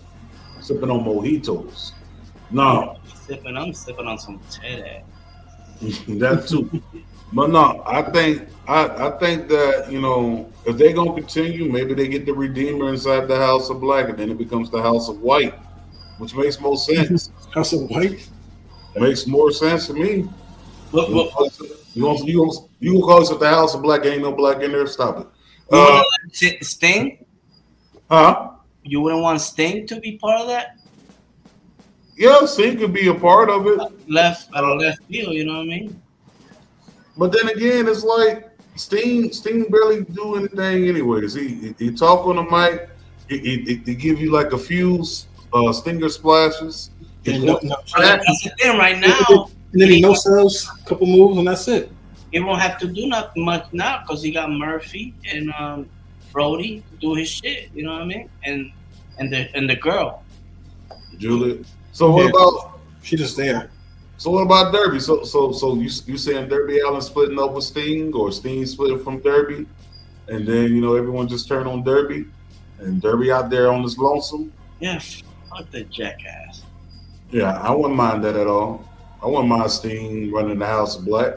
Speaker 5: sipping on mojitos. No,
Speaker 6: Sipping, I'm sipping on some teddy.
Speaker 5: that too. But no, I think I, I think that you know if they're gonna continue, maybe they get the Redeemer inside the House of Black, and then it becomes the House of White, which makes more sense.
Speaker 7: House of White.
Speaker 5: makes more sense to me.
Speaker 6: Look,
Speaker 5: You
Speaker 6: look,
Speaker 5: gonna, you gonna, you gonna, you gonna call it the House of Black? Ain't no black in there. Stop it.
Speaker 6: you
Speaker 5: Uh,
Speaker 6: Sting?
Speaker 5: huh?
Speaker 6: You wouldn't want Sting to be part of that?
Speaker 5: Yeah, Sting could be a part of it,
Speaker 6: Left at a left field, you know what I mean?
Speaker 5: but then again, it's like Sting. Sting barely do anything, anyways. He he, he talk on the mic. He, he, he- he give you like a few uh, stinger splashes. He
Speaker 7: And, no, no,
Speaker 6: that's the thing right now.
Speaker 7: and then he no sells a couple moves, and that's it.
Speaker 6: He won't have to do nothing much now because he got Murphy and um, Brody to do his shit. You know what I mean? And and the and the girl.
Speaker 5: Juliet. So what
Speaker 7: Yeah.
Speaker 5: about
Speaker 7: She just there.
Speaker 5: so what about Darby? So so so you you saying Darby Allin splitting up with Sting or Sting splitting from Darby, and then you know everyone just turn on Darby, and Darby out there on his lonesome.
Speaker 6: Yeah, fuck the jackass.
Speaker 5: Yeah, I wouldn't mind that at all. I wouldn't mind Sting running the House of Black,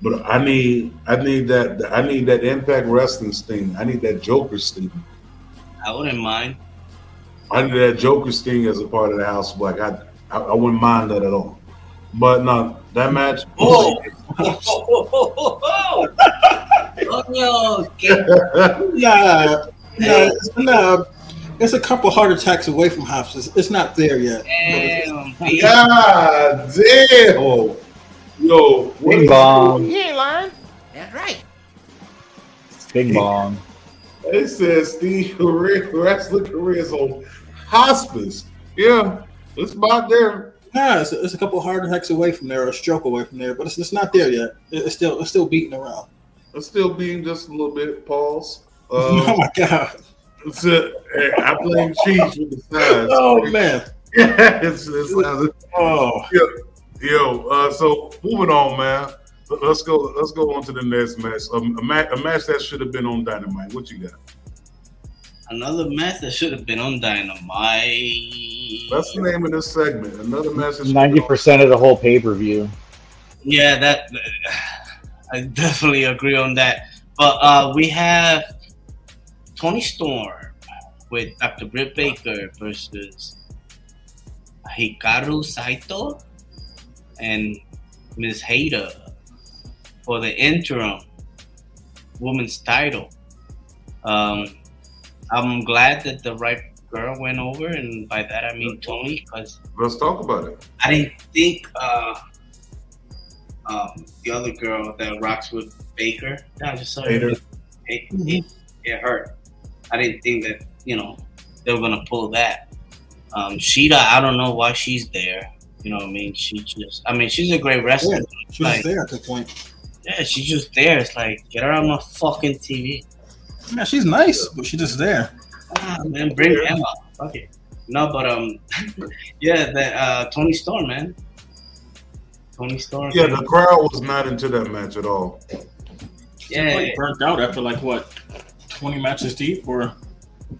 Speaker 5: but I need I need that I need that Impact Wrestling Sting. I need that Joker Sting.
Speaker 6: I wouldn't mind.
Speaker 5: I need that Joker Sting as a part of the House of Black. I I, I wouldn't mind that at all. But no, that match.
Speaker 6: Oh, oh, oh, oh, oh, oh. oh no, okay.
Speaker 7: Nah, nah, it's, nah. It's a couple heart attacks away from Hobbs. It's, it's not there yet.
Speaker 6: Damn, B.
Speaker 5: God damn! Yo, what
Speaker 8: Bing
Speaker 5: is-
Speaker 8: bong,
Speaker 9: You ain't lying. That's right.
Speaker 8: bing bong.
Speaker 5: They said Steve career, wrestling career is on hospice. Yeah, it's about there.
Speaker 7: Nah, it's, it's a couple heart attacks away from there, or a stroke away from there, but it's, it's not there yet. It's still it's still beating around.
Speaker 5: It's still being just a little bit. Pause.
Speaker 7: oh
Speaker 5: Uh,
Speaker 7: my god!
Speaker 5: it's a, I blame Cheese with the size.
Speaker 7: Oh man!
Speaker 5: it's, it's, it's,
Speaker 7: Oh,
Speaker 5: Yo, uh, so moving on, man. Let- Let's go. Let's go on to the next match. Um, a, ma- a match that should have been on Dynamite. What you got?
Speaker 6: Another match that should have been on Dynamite.
Speaker 5: That's the name of this segment. Another message.
Speaker 8: Ninety percent of the whole pay per view.
Speaker 6: Yeah, that I definitely agree on that. But uh, we have Toni Storm with Dr. Britt Baker versus Hikaru Saito and Ms. Hayter for the interim women's title. Um, I'm glad that the right girl went over, and by that I mean Toni, because
Speaker 5: Let's talk about it.
Speaker 6: I didn't think uh, um, the other girl that rocks with Baker. I just saw
Speaker 5: Hayter.
Speaker 6: it, it, it, it hurt. I didn't think that you know they were gonna pull that. Um, Shida, I don't know why she's there. You know what I mean? She just, I mean, she's a great wrestler.
Speaker 7: Yeah, she was
Speaker 6: Like,
Speaker 7: there at the point.
Speaker 6: Yeah, she's just there. It's like get her on my fucking TV.
Speaker 7: Yeah, she's nice, but she's just there.
Speaker 6: Ah, man, bring Emma. Fuck it. No, but um, yeah, that uh, Toni Storm, man. Toni Storm.
Speaker 5: Yeah, the crowd was not into that match at all.
Speaker 6: Yeah.
Speaker 7: Like burnt out after like what, twenty matches deep or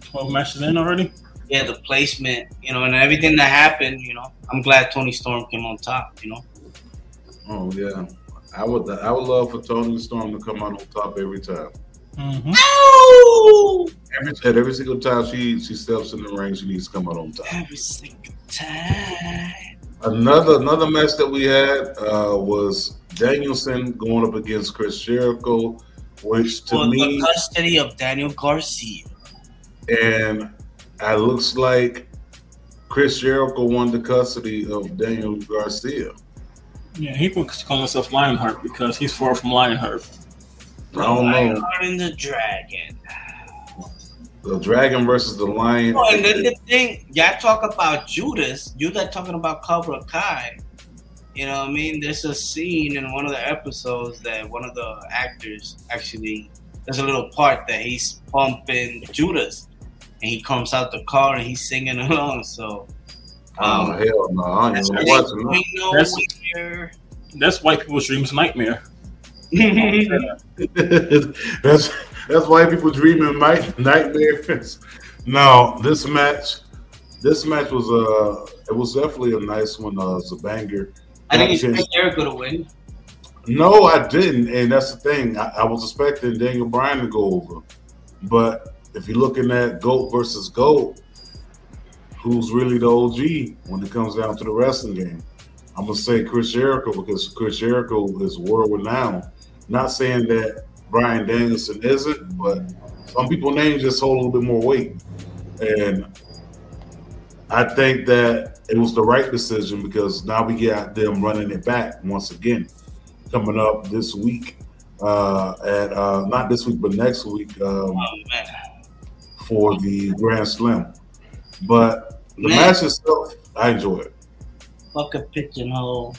Speaker 7: twelve matches in already.
Speaker 6: yeah, the placement, you know, and everything that happened, you know, I'm glad Toni Storm came on top, you know.
Speaker 5: Oh yeah, I would. I would love for Toni Storm to come out on top every time.
Speaker 7: Mm-hmm.
Speaker 5: Every at every single time she she steps in the ring, she needs to come out on top.
Speaker 6: Every single time.
Speaker 5: Another another match that we had uh, was Danielson going up against Chris Jericho, which to
Speaker 6: For
Speaker 5: me
Speaker 6: the custody of Daniel Garcia.
Speaker 5: and it looks like Chris Jericho won the custody of Daniel Garcia.
Speaker 7: Yeah, he was calling himself Lionheart because he's far from Lionheart.
Speaker 5: I don't know
Speaker 6: Lionheart and the Dragon.
Speaker 5: the Dragon versus the Lion.
Speaker 6: Oh, and then the thing, y'all talk about Judas. You guys talking about Cobra Kai. You know what I mean? There's a scene in one of the episodes that one of the actors actually, there's a little part that he's pumping Judas. And he comes out the car and he's singing along. So,
Speaker 5: Oh um, hell no! I ain't
Speaker 6: that's
Speaker 5: even watching that.
Speaker 7: That's- That's white people's dreams nightmare.
Speaker 5: that's that's why people dreaming night nightmares. No, this match, this match was uh, it was definitely a nice one. Uh, it's a banger.
Speaker 6: I
Speaker 5: a chance-
Speaker 6: Jericho to win.
Speaker 5: No, I didn't, and that's the thing. I, I was expecting Daniel Bryan to go over, but if you're looking at Goat versus Goat, who's really the OG when it comes down to the wrestling game? I'm gonna say Chris Jericho because Chris Jericho is world renowned. Not saying that Bryan Danielson isn't, but some people names just hold a little bit more weight, and I think that it was the right decision because now we got them running it back once again coming up this week uh, at uh, not this week but next week um,
Speaker 6: Oh,
Speaker 5: for the Grand Slam. But the
Speaker 6: Man.
Speaker 5: match itself, I enjoy it.
Speaker 6: Fuck a pigeonhole.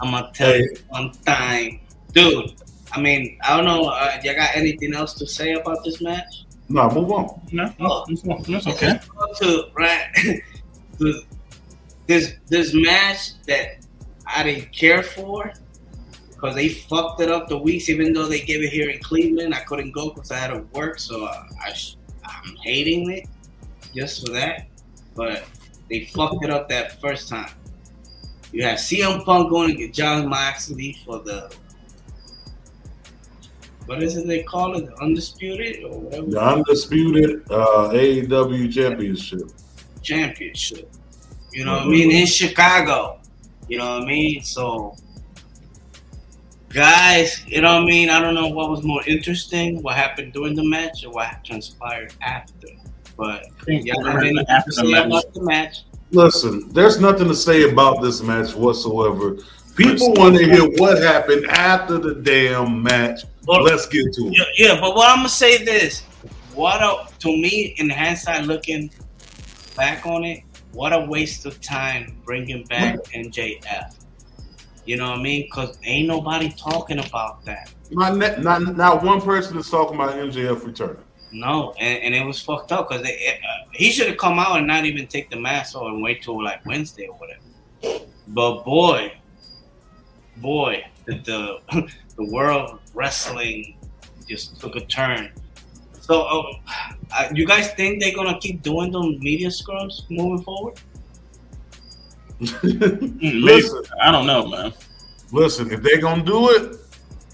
Speaker 6: I'm gonna tell
Speaker 5: Hey.
Speaker 6: you one time, dude. I mean, I don't know. Uh, you got anything else to say about this match?
Speaker 5: No, move on.
Speaker 7: No, no, it's, it's okay.
Speaker 6: Go to right. the- this this match that I didn't care for because they fucked it up the weeks. Even though they gave it here in Cleveland, I couldn't go because I had to work. So I sh- I'm hating it just for that. But they fucked it up that first time. You have CM Punk going to get Jon Moxley for the what is it they call it? The undisputed or whatever
Speaker 5: The undisputed uh, AEW championship.
Speaker 6: championship. You know what I mean? In Chicago. You know what I mean? So guys, you know what I mean? I don't know what was more interesting, what happened during the match or what transpired after. But yeah, I mean,
Speaker 7: After
Speaker 6: say
Speaker 7: the match.
Speaker 6: about the match.
Speaker 5: Listen, there's nothing to say about this match whatsoever. People want to hear what happened after the damn match.
Speaker 6: Well-
Speaker 5: Let's get to it.
Speaker 6: Yeah, yeah, but what I'm gonna say this, what a to me in hindsight looking back on it, what a waste of time bringing back MJF. You know what I mean? Because ain't nobody talking about that.
Speaker 5: Not, not, not one person is talking about MJF returning.
Speaker 6: No, and, and it was fucked up because uh, he should have come out and not even take the mask off and wait till like Wednesday or whatever. But boy, boy, the the, the world of wrestling just took a turn. So, uh, uh, you guys think they're gonna keep doing those media scrums moving forward?
Speaker 5: Listen,
Speaker 7: I don't know, man.
Speaker 5: listen. If they're gonna do it,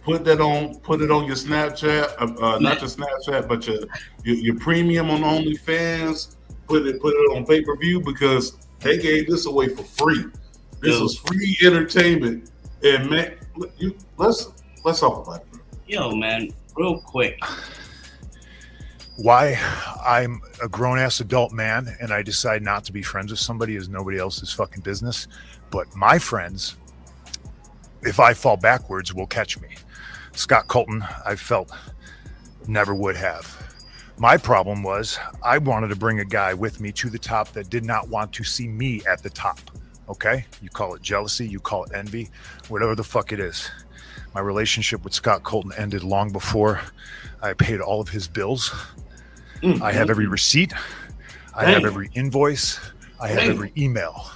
Speaker 5: put that on. Put it on your Snapchat. Uh, uh, not your Snapchat, but your, your your premium on OnlyFans. Put it put it on pay per view because they gave this away for free. This
Speaker 6: Yo.
Speaker 5: was free entertainment. And man, you let's let's talk about it.
Speaker 6: Yo, man, real quick.
Speaker 11: why I'm a grown ass adult man and I decide not to be friends with somebody is nobody else's fucking business. But my friends, if I fall backwards, will catch me. Scott Colton, I felt never would have. My problem was I wanted to bring a guy with me to the top that did not want to see me at the top. Okay? You call it jealousy, you call it envy, whatever the fuck it is. My relationship with Scott Colton ended long before I paid all of his bills. Mm. I have every receipt. I have every invoice. I have
Speaker 5: Damn.
Speaker 11: every email.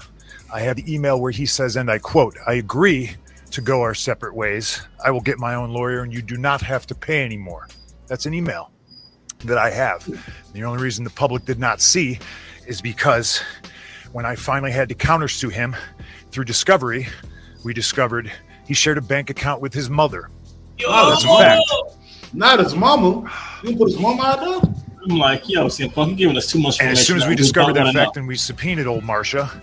Speaker 11: I have the email where he says, and I quote, I agree to go our separate ways. I will get my own lawyer and you do not have to pay anymore. That's an email that I have. The only reason the public did not see is because when I finally had to countersue him through discovery, we discovered he shared a bank account with his mother.
Speaker 6: Yo,
Speaker 5: Oh,
Speaker 11: That's a fact.
Speaker 5: Not his mama. You put his mama out there.
Speaker 7: I'm like, yo, CM Punk, you're giving us too much
Speaker 11: And as soon as we discovered that fact and we subpoenaed old Marsha,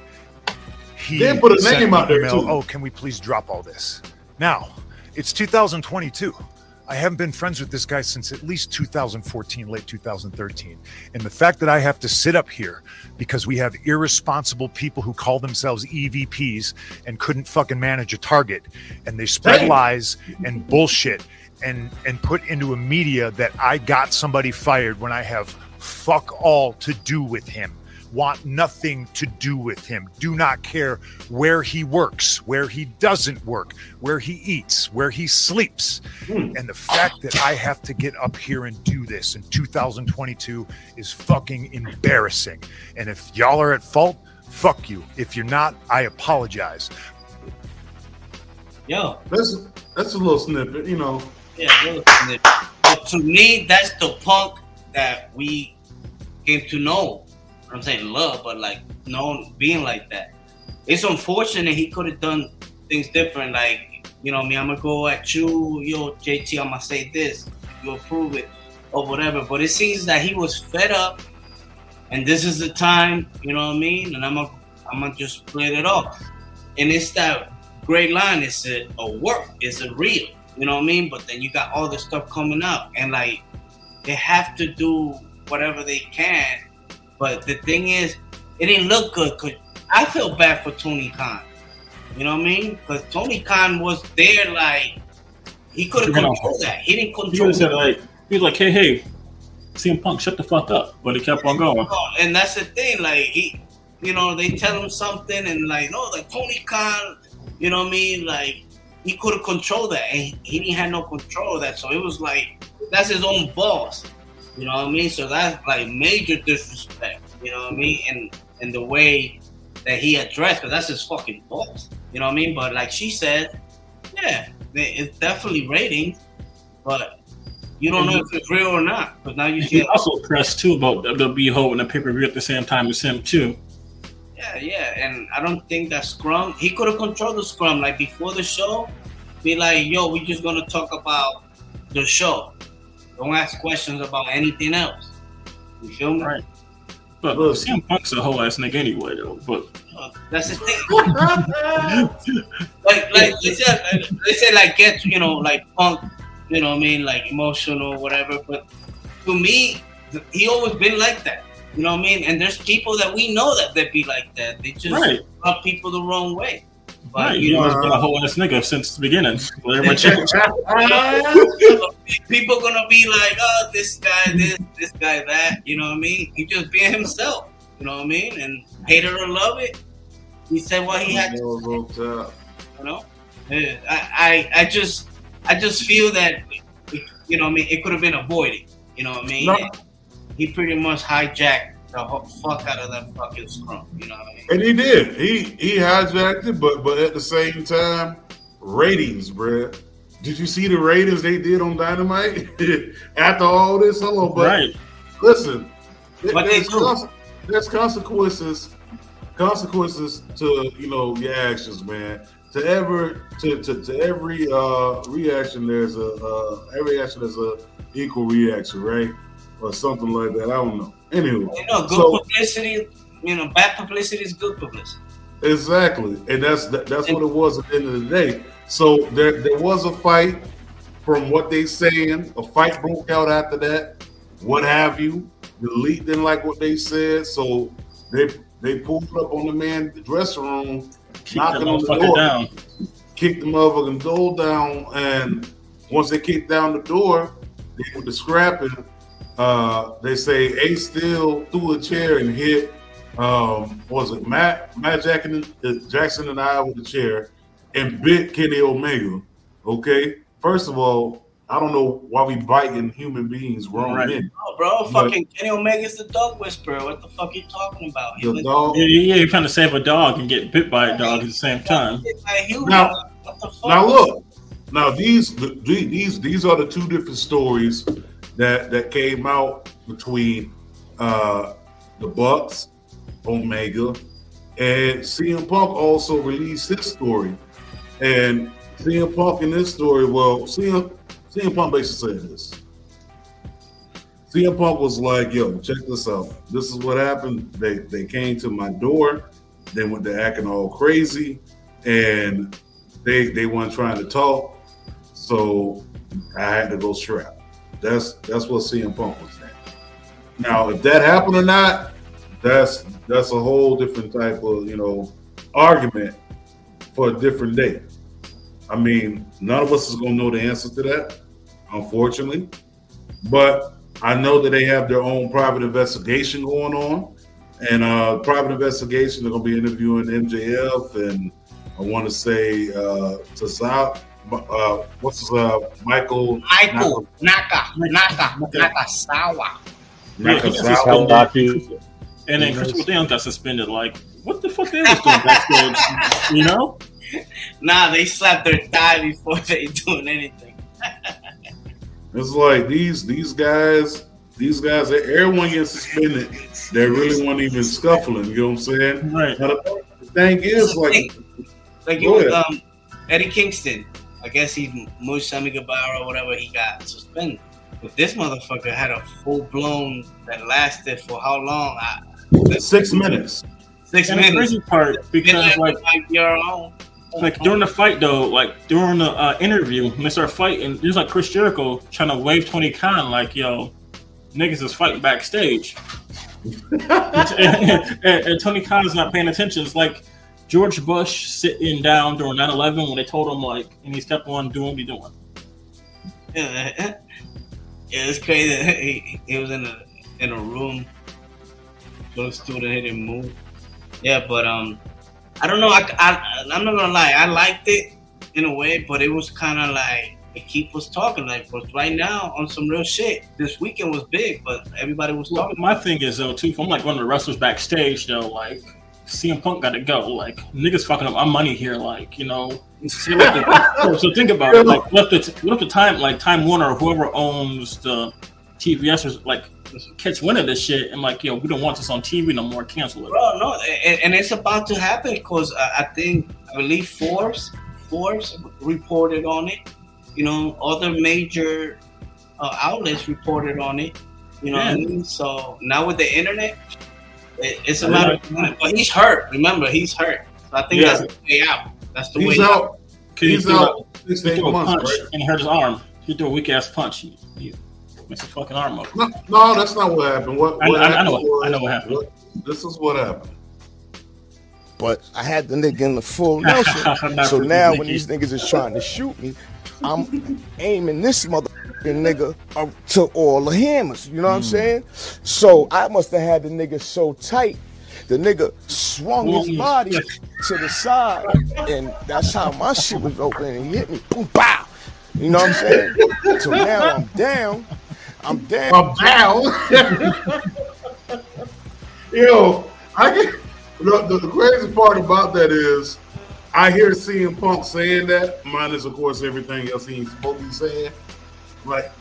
Speaker 11: he
Speaker 5: They put a
Speaker 11: sent
Speaker 5: name
Speaker 11: an
Speaker 5: out there,
Speaker 11: email,
Speaker 5: too.
Speaker 11: Oh, can we please drop all this? Now, it's 2022. I haven't been friends with this guy since at least 2014, late 2013. And the fact that I have to sit up here because we have irresponsible people who call themselves EVPs and couldn't fucking manage a target and they spread lies and bullshit and and put into a media that I got somebody fired when I have fuck all to do with him. Want nothing to do with him. Do not care where he works, where he doesn't work, where he eats, where he sleeps. Hmm. And the fact that I have to get up here and do this in 2022 is fucking embarrassing. And if y'all are at fault, fuck you. If you're not, I apologize.
Speaker 6: Yo,
Speaker 5: That's that's a little snippet, you know.
Speaker 6: yeah, real snitch. But to me, that's the punk that we came to know. I'm saying love, but like known being like that. It's unfortunate he could have done things different. Like, you know, me, I'm gonna go at you, yo, JT, I'm gonna say this, you approve it, or whatever. But it seems that he was fed up, and this is the time, you know what I mean? And I'm gonna, I'm gonna just play it off. And it's that great line. It's a, a work. It's a real. You know what I mean? But then you got all this stuff coming up, and like they have to do whatever they can. But the thing is, it didn't look good. Cause I feel bad for Tony Khan. You know what I mean? Because Tony Khan was there, like he could have controlled that. He didn't
Speaker 7: He
Speaker 6: control
Speaker 7: was
Speaker 6: that.
Speaker 7: like, he was like, hey, hey, CM Punk, shut the fuck up. But he kept on going.
Speaker 6: And that's the thing. Like he, you know, they tell him something, and like, no, like Tony Khan, you know what I mean? Like he could have controlled that, and he, he didn't have no control of that. So it was like that's his own boss. You know what I mean? So that's like major disrespect. You know what I mean? And and the way that he addressed, because that's his fucking boss. You know what I mean? But like she said, yeah, it's definitely ratings, but you don't know if it's real or not. But now you
Speaker 7: He
Speaker 6: see
Speaker 7: also pressed too about WWE holding a pay per view at the same time as him too.
Speaker 6: Yeah, yeah, and I don't think that Scrum. He could have controlled the Scrum like before the show. Be like, yo, we just gonna talk about the show. Don't ask questions about anything else. You feel me?
Speaker 7: Right. But
Speaker 5: Look.
Speaker 7: CM Punk's a whole ass nigga anyway, though. But
Speaker 6: Uh, That's the thing. like, like they said, they said like get you know like punk, you know what I mean, like emotional, whatever. But to me, he always been like that. You know what I mean? And there's people that we know that they be like that. They just
Speaker 7: Right.
Speaker 6: rub people the wrong way. But
Speaker 7: right,
Speaker 6: you
Speaker 7: you
Speaker 6: know,
Speaker 7: know, been a whole ass nigga since the beginning. Let everybody check.
Speaker 6: people gonna be like, oh, this guy, this, this guy, that. You know what I mean? He just being himself. You know what I mean? And hate it or love it, he said what he had to you know I, I i just i just feel that you know what i mean it could have been avoided you know what i mean
Speaker 5: No.
Speaker 6: he pretty much hijacked the whole fuck out of that fucking scrum you know what i mean
Speaker 5: And he did. He he hijacked it, but but at the same time, ratings, bruh. Did you see the ratings they did on Dynamite after all this? Hello, but
Speaker 7: Right.
Speaker 5: listen, th-
Speaker 6: What they
Speaker 5: there's,
Speaker 6: do?
Speaker 5: there's consequences consequences to you know your actions, man. To ever to to, to every uh reaction, there's a uh, every action there's a equal reaction, right? Or something like that. I don't know. Anyway,
Speaker 6: You know, good
Speaker 5: so
Speaker 6: publicity. You know, bad publicity is good publicity.
Speaker 5: exactly, and that's that, that's what it was at the end of the day. So there there was a fight. From what they saying, a fight broke out after that. What have you? The elite didn't like what they said, so they they pulled up on the man in the dressing room,
Speaker 7: Keep that
Speaker 5: knocking on the door,
Speaker 7: down.
Speaker 5: kicked the motherfucking door down, and once they kicked down the door, they were the scrapping. Uh, they say Ace Steel threw a chair and hit. Um, was it Matt Matt Jackson, uh, Jackson and I with the chair and bit Kenny Omega? Okay, first of all, I don't know why we biting human beings, grown
Speaker 7: Right.
Speaker 5: men.
Speaker 6: Oh, bro,
Speaker 5: But-
Speaker 6: fucking Kenny Omega's the dog whisperer. What the fuck are you talking about? He
Speaker 5: The
Speaker 6: was-
Speaker 5: dog.
Speaker 7: Yeah, yeah, you're trying to save a dog and get bit by a dog at the same time.
Speaker 6: It's like human.
Speaker 5: Now-
Speaker 6: what the fuck?
Speaker 5: Now look, now these these these are the two different stories that that came out between uh the Bucks, Omega, and CM Punk also released his story. And CM Punk in this story, well, CM CM Punk basically said this. CM Punk was like, "Yo, check this out. This is what happened. They they came to my door. They went to acting all crazy, and they they weren't trying to talk. So I had to go strap. That's that's what CM Punk was saying. Now, if that happened or not, that's that's a whole different type of you know argument for a different day. I mean, none of us is gonna know the answer to that, unfortunately. But I know that they have their own private investigation going on, and uh, private investigation they're gonna be interviewing MJF and I want to say uh, Tazal, uh, what's his uh, Michael
Speaker 6: Michael Naka Naka Nakazawa.
Speaker 7: Yeah, he got
Speaker 5: Nakazawa.
Speaker 7: And then Christopher Daniels got suspended. Like, what the fuck they was doing backstage? You know?
Speaker 6: Nah, they slap their thigh before they doing anything.
Speaker 5: It's like these these guys, these guys, everyone gets suspended. They really weren't even scuffling. You know what I'm saying?
Speaker 7: Right.
Speaker 5: Now, the the thing is, like,
Speaker 6: Like
Speaker 5: Go
Speaker 6: you, um, Eddie Kingston. I guess he's Mush Sammy Guevara or whatever. He got suspended. But this motherfucker had a full blown that lasted for how long? I,
Speaker 5: six minutes.
Speaker 6: Six
Speaker 7: And the
Speaker 6: minutes.
Speaker 7: crazy part, because like
Speaker 6: like your own.
Speaker 7: like during the fight though, like during the uh, interview, when they start fighting, there's like Chris Jericho trying to wave Tony Khan like, "Yo, niggas is fighting backstage," and, and, and Tony Khan's not paying attention. It's like George Bush sitting down during 9/11 when they told him like, and he's kept on doing what he's doing.
Speaker 6: Yeah, yeah, it's crazy. He, he was in a in a room. The student he didn't move. Yeah, but um, I don't know. I, I I'm not gonna lie. I liked it in a way, but it was kind of like it keep us talking. Like, but right now on some real shit. This weekend was big, but everybody was
Speaker 7: Well,
Speaker 6: talking.
Speaker 7: my thing is though too, if I'm like one of the wrestlers backstage though, like CM Punk got to go. Like niggas fucking up my money here. Like you know, the- so think about it. Like what if the what if the time like Time Warner or whoever owns the TVS is like catch wind of this shit and like yo, we don't want this on TV no more. Cancel it.
Speaker 6: Bro, no, and, and it's about to happen because uh, I think I believe Forbes Forbes reported on it. You know, other major uh, outlets reported on it. You know what I mean? So now with the internet, it, it's a matter of time. But he's hurt. Remember, he's hurt. So I think
Speaker 7: Yeah.
Speaker 6: that's the way out. That's the
Speaker 5: He's
Speaker 6: way
Speaker 5: out.
Speaker 7: Cause he
Speaker 5: He's
Speaker 7: threw,
Speaker 5: out
Speaker 7: a,
Speaker 5: six
Speaker 7: he threw a
Speaker 5: months,
Speaker 7: punch
Speaker 5: right?
Speaker 7: and he hurt his arm. He threw a weak ass punch. He, he makes a fucking arm up.
Speaker 5: No, no, that's not what happened. What,
Speaker 7: I-
Speaker 5: what
Speaker 7: I- I know-
Speaker 5: was,
Speaker 7: I know what happened.
Speaker 5: this is what happened.
Speaker 12: But I had the nigga in the full Nelson. So now when these niggas is trying to shoot me, I'm aiming this motherfucking nigga um, to all the hammers. You know what I'm hmm. saying? So I must have had the nigga so tight. The nigga swung his body to the side, and that's how my shit was open. And he hit me, boom, bow. You know what I'm saying? so now I'm down. I'm down.
Speaker 5: I'm down. Yo, I get the, the, the crazy part about that is I hear CM Punk saying that, minus of course everything else he's supposed to be saying. Like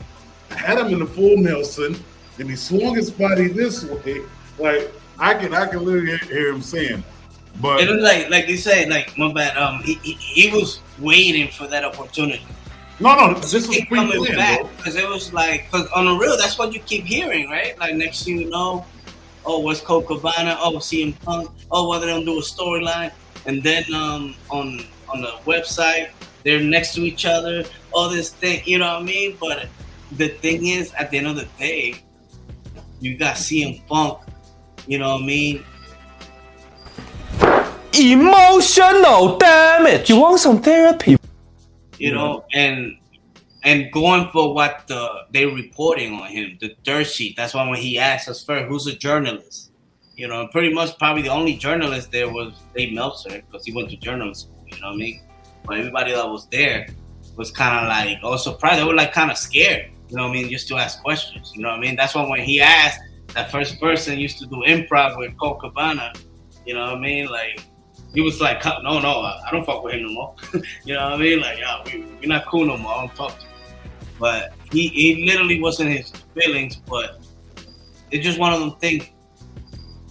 Speaker 5: I had him in the full Nelson and he swung his body this way. Like I can I can literally hear him saying, But
Speaker 6: it was like like you said, like my bad. Um, he, he, he was waiting for that opportunity.
Speaker 5: no, no, this was
Speaker 6: coming back because it was like because on the real, that's what you keep hearing, right? Like next thing you know, oh, what's Colt Cabana? Oh, CM Punk. Oh, whether they'll do a storyline, and then um on on the website they're next to each other. All this thing, you know what I mean? But the thing is, at the end of the day, you got CM Punk. You know what I mean?
Speaker 13: Emotional damage. You want some therapy?
Speaker 6: you know, and and going for what the they reporting on him, the dirt sheet. That's why when he asked us first, who's a journalist? You know, pretty much probably the only journalist there was Dave Meltzer because he went to journalism school. You know what I mean? But everybody that was there was kind of like, oh, surprised. They were like kind of scared. You know what I mean? Just to ask questions. You know what I mean? That's why when he asked, that first person used to do improv with Colt Cabana. You know what I mean? Like he was like, no, no, I don't fuck with him no more. you know what I mean? Like, yeah, we, we're not cool no more. I don't talk to him. But he, he literally wasn't his feelings, but it's just one of them things.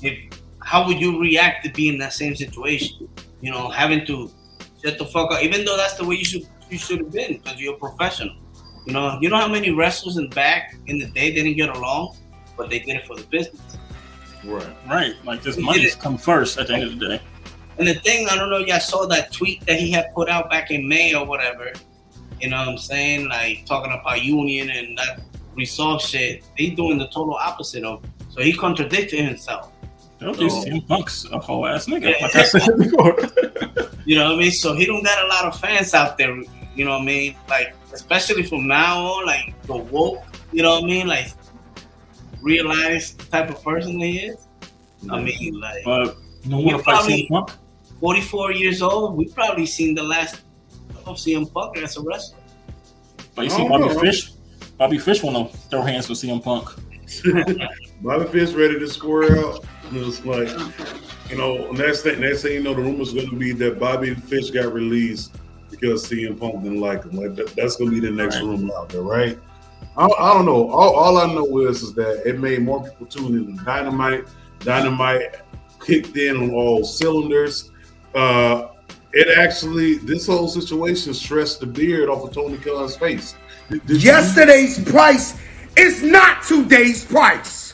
Speaker 6: If how would you react to be in that same situation? You know, having to shut the fuck up, even though that's the way you should you should have been because you're a professional. You know, you know how many wrestlers in back in the day didn't get along, but they did it for the business.
Speaker 5: Right.
Speaker 7: Right. Like this money's come first at the end of the day.
Speaker 6: And the thing, I don't know, y'all saw that tweet that he had put out back in May or whatever. You know what I'm saying? Like talking about union and that resolve shit. They doing the total opposite of. So he contradicted himself.
Speaker 7: Don't
Speaker 6: So-
Speaker 7: CM Punk's a whole ass nigga.
Speaker 6: Yeah.
Speaker 7: Like I said before.
Speaker 6: You know what I mean? So he don't got a lot of fans out there. You know what I mean? Like especially from now on, like the woke. You know what I mean? Like realize the type of person he is. I mean, like
Speaker 7: But you don't
Speaker 6: You
Speaker 7: want
Speaker 6: probably-
Speaker 7: CM Punk?
Speaker 6: 44 years old. We probably seen the last oh, of CM Punk as a wrestler.
Speaker 7: But you see Bobby
Speaker 5: know.
Speaker 7: Fish? Bobby Fish want to throw hands with CM Punk.
Speaker 5: Bobby Fish ready to square out. It was like, you know, next thing, next thing you know, the rumor's going to be that Bobby Fish got released because CM Punk didn't like him. Like that, that's going to be the next rumor out there, right? I, I don't know. All, all I know is is that it made more people tune in to Dynamite. Dynamite kicked in on all cylinders. Uh, it actually, this whole situation stressed the beard off of Tony Khan's face. Did- did you-
Speaker 14: Yesterday's price is not today's price.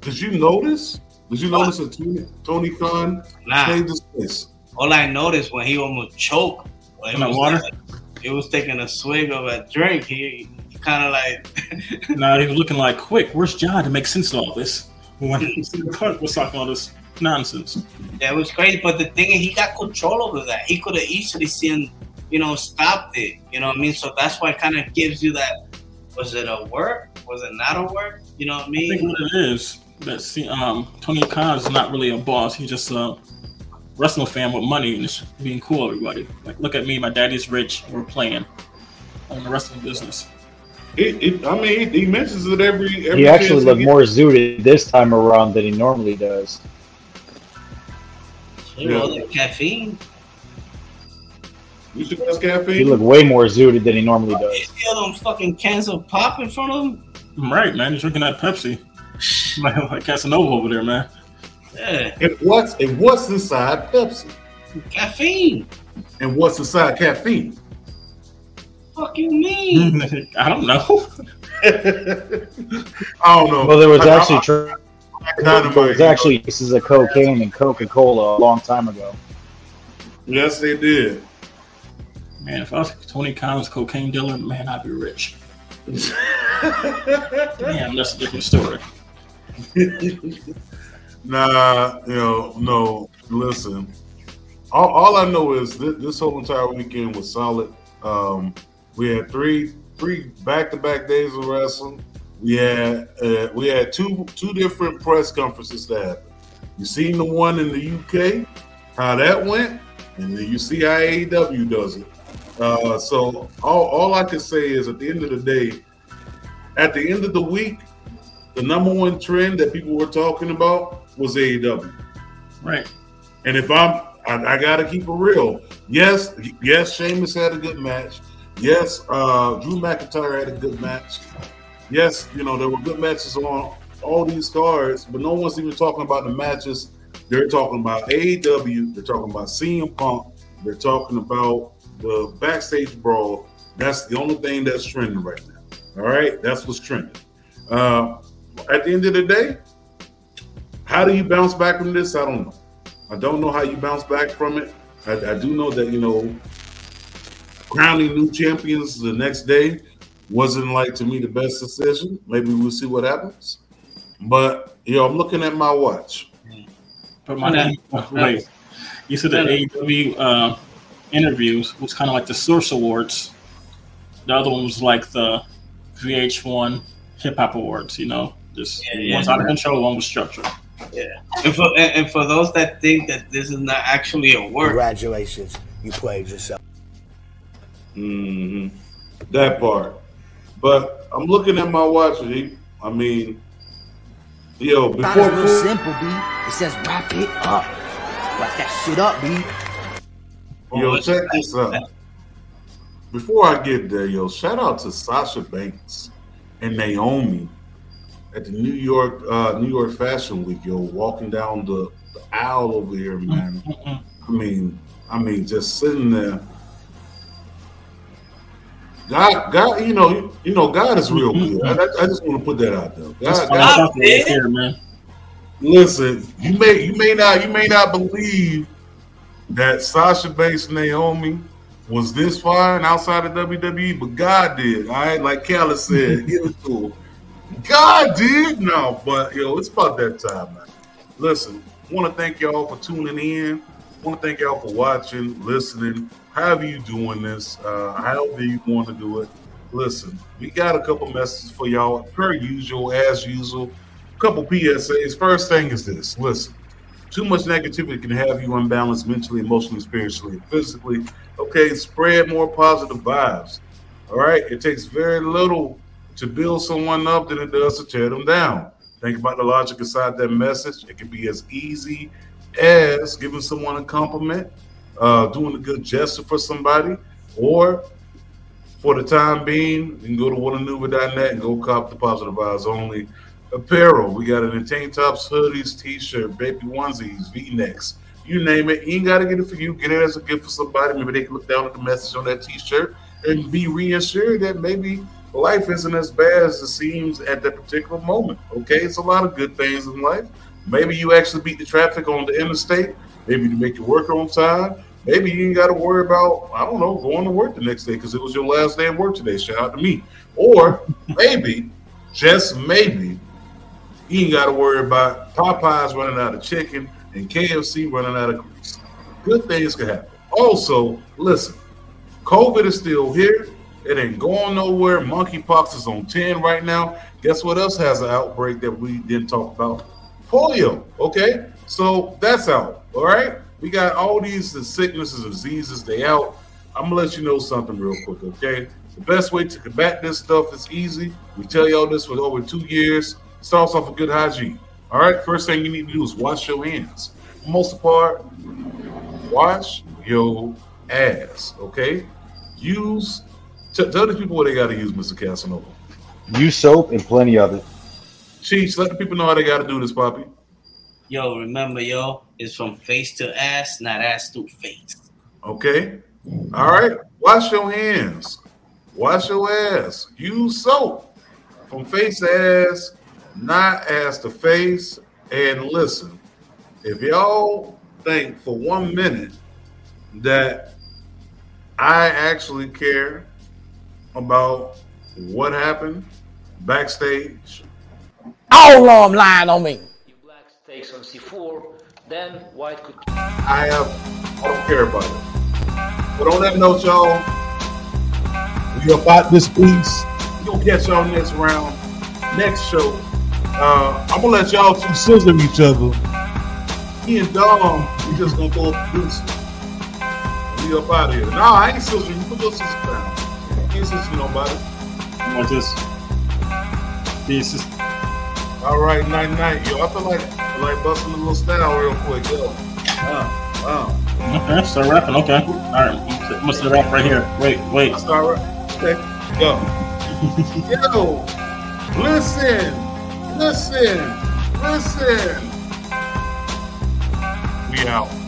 Speaker 5: Did you notice? Did you notice that Tony, Tony Khan
Speaker 6: Nah.
Speaker 5: changed his face?
Speaker 6: All I noticed when he almost choked,
Speaker 7: In
Speaker 6: it was
Speaker 7: water?
Speaker 6: like- he was taking a swig of a drink. He, he kind of like,
Speaker 7: Nah, he was looking like, quick, where's John to make sense of all this? When CM Punk was talking all this nonsense.
Speaker 6: yeah, it was crazy. But the thing is, he got control over that. He could have easily seen, you know, stopped it. You know what I mean? So that's why it kind of gives you that. Was it a work? Was it not a work? You know what I mean?
Speaker 7: I think what it is that see, um, Tony Khan is not really a boss. He's just a wrestling fan with money and just being cool. Everybody, like, look at me. My daddy's rich. We're playing on the wrestling business.
Speaker 5: It, it, I mean, he, he mentions it every. every
Speaker 8: He actually looked
Speaker 5: gets.
Speaker 8: more zooted this time around than he normally does.
Speaker 6: You know, the caffeine.
Speaker 5: You should have
Speaker 8: He
Speaker 5: caffeine.
Speaker 8: looked way more zooted than he normally
Speaker 6: You
Speaker 8: does.
Speaker 6: see all them fucking cans of pop in front of him?
Speaker 7: Right, man. He's drinking that Pepsi. Like, like Casanova over there, man.
Speaker 6: Yeah,
Speaker 5: And what's and what's inside Pepsi?
Speaker 6: caffeine.
Speaker 5: And what's inside caffeine?
Speaker 6: Fuck you mean?
Speaker 7: I don't know.
Speaker 5: I don't know.
Speaker 8: Well, there was
Speaker 5: I- I-
Speaker 8: actually
Speaker 5: I-
Speaker 8: tr-
Speaker 5: Dynamite,
Speaker 8: there was actually pieces of cocaine and Coca Cola a long time ago.
Speaker 5: Yes, they did.
Speaker 7: Man, if I was Tony Collins, cocaine dealer, man, I'd be rich. Damn, that's a different story.
Speaker 5: Nah, you know, no. Listen, all, all I know is this, this whole entire weekend was solid. Um, we had three three back to back days of wrestling. We had uh, we had two two different press conferences that happened. You seen the one in the UK, how that went, and then you see how AEW does it. Uh, so all, all I can say is at the end of the day, at the end of the week, the number one trend that people were talking about was AEW.
Speaker 7: Right.
Speaker 5: And if I'm, I, I got to keep it real. Yes, yes, Sheamus had a good match. Yes, uh, Drew McIntyre had a good match. Yes, you know there were good matches on all these cards, but no one's even talking about the matches They're talking about AEW. They're talking about CM Punk. They're talking about the backstage brawl. That's the only thing that's trending right now. All right, that's what's trending. Uh, at the end of the day, how do you bounce back from this? I don't know. I don't know how you bounce back from it. I, I do know that you know crowning new champions the next day wasn't like to me the best decision. Maybe we'll see what happens. But you know, I'm looking at my watch.
Speaker 7: But my wait, you said the AEW uh, interviews was kind of like the Source Awards. The other one was like the VH1 Hip Hop Awards. You know, just
Speaker 6: Yeah, yeah.
Speaker 7: one's out of control, one was structured.
Speaker 6: Yeah. And for and, and for those that think that this is not actually a work,
Speaker 12: Congratulations, you played yourself.
Speaker 5: hmm That part. But I'm looking at my watch. G. I mean, yo, before
Speaker 15: it's real simple, B. It says wrap it up. Wrap that shit up, B.
Speaker 5: Yo, check this out. Before I get there, yo, shout out to Sasha Banks and Naomi at the New York uh, New York Fashion Week, yo, walking down the, the aisle over here, man. I mean, I mean, just sitting there. God, God, you know, you, know, God is real good. I, I- just want to put that out there. God, God-
Speaker 7: here, man.
Speaker 5: Listen, you may you may not you may not believe that Sasha Banks Naomi was this fine outside of WWE, but God did. All right, like Khaled said, give it to him. God did. No, but yo, it's about that time, man. Listen, want to thank y'all for tuning in. Want to thank y'all for watching, listening. However you doing this, uh, however you want to do it. Listen, we got a couple messages for y'all, per usual, as usual. A Couple PSAs. First thing is this: listen, too much negativity can have you unbalanced mentally, emotionally, spiritually, and physically. Okay, spread more positive vibes. All right, it takes very little to build someone up than it does to tear them down. Think about the logic inside that message. It can be as easy as giving someone a compliment, uh, doing a good gesture for somebody, or for the time being, you can go to whatanuva.net and go cop the positive vibes only apparel. We got it in tank tops, hoodies, t-shirt, baby onesies, v-necks, you name it. You ain't got to get it for you. Get it as a gift for somebody. Maybe they can look down at the message on that t-shirt and be reassured that maybe life isn't as bad as it seems at that particular moment. Okay, it's a lot of good things in life. Maybe you actually beat the traffic on the interstate. Maybe you make your work on time. Maybe you ain't got to worry about, I don't know, going to work the next day because it was your last day of work today. Shout out to me. Or maybe, just maybe, you ain't got to worry about Popeyes running out of chicken and KFC running out of grease. Good things can happen. Also, listen, COVID is still here. It ain't going nowhere. Monkeypox is on 10 right now. Guess what else has an outbreak that we didn't talk about? Polio. Okay. So that's out. All right. We got all these sicknesses and diseases. They out. I'm gonna let you know something real quick. Okay. The best way to combat this stuff is easy. We tell y'all this for over two years. Starts off with good hygiene. All right. First thing you need to do is wash your hands. Most part, wash your ass. Okay. Use. T- tell the people what they got to use, Mr. Casanova.
Speaker 8: Use soap and plenty of it.
Speaker 5: Cheech, let the people know how they got to do this, Poppy.
Speaker 6: yo, remember, yo, it's from face to ass, not ass to face.
Speaker 5: Okay. All right. Wash your hands. Wash your ass. Use soap from face to ass, not ass to face. And listen, if y'all think for one minute that I actually care about what happened backstage,
Speaker 15: All of them lying on me.
Speaker 16: If black Takes on C4, then white could.
Speaker 5: I have I don't care about it. But on that note, y'all, we about this piece. We gonna catch y'all next round, next show. Uh, I'm gonna let y'all two scissor each other. Me and Dom, we just gonna go produce. We up out of here. Nah, I ain't scissoring. You put your scissors down. I ain't scissoring nobody.
Speaker 7: I just this is
Speaker 5: All right, night night, yo. I feel like I like busting a little style real quick, yo. Uh, uh.
Speaker 7: okay. Start rapping. Okay. All right. I'm gonna start rap right here. Wait, wait.
Speaker 5: I start right. Okay, go. Yo, listen, listen, listen. We out.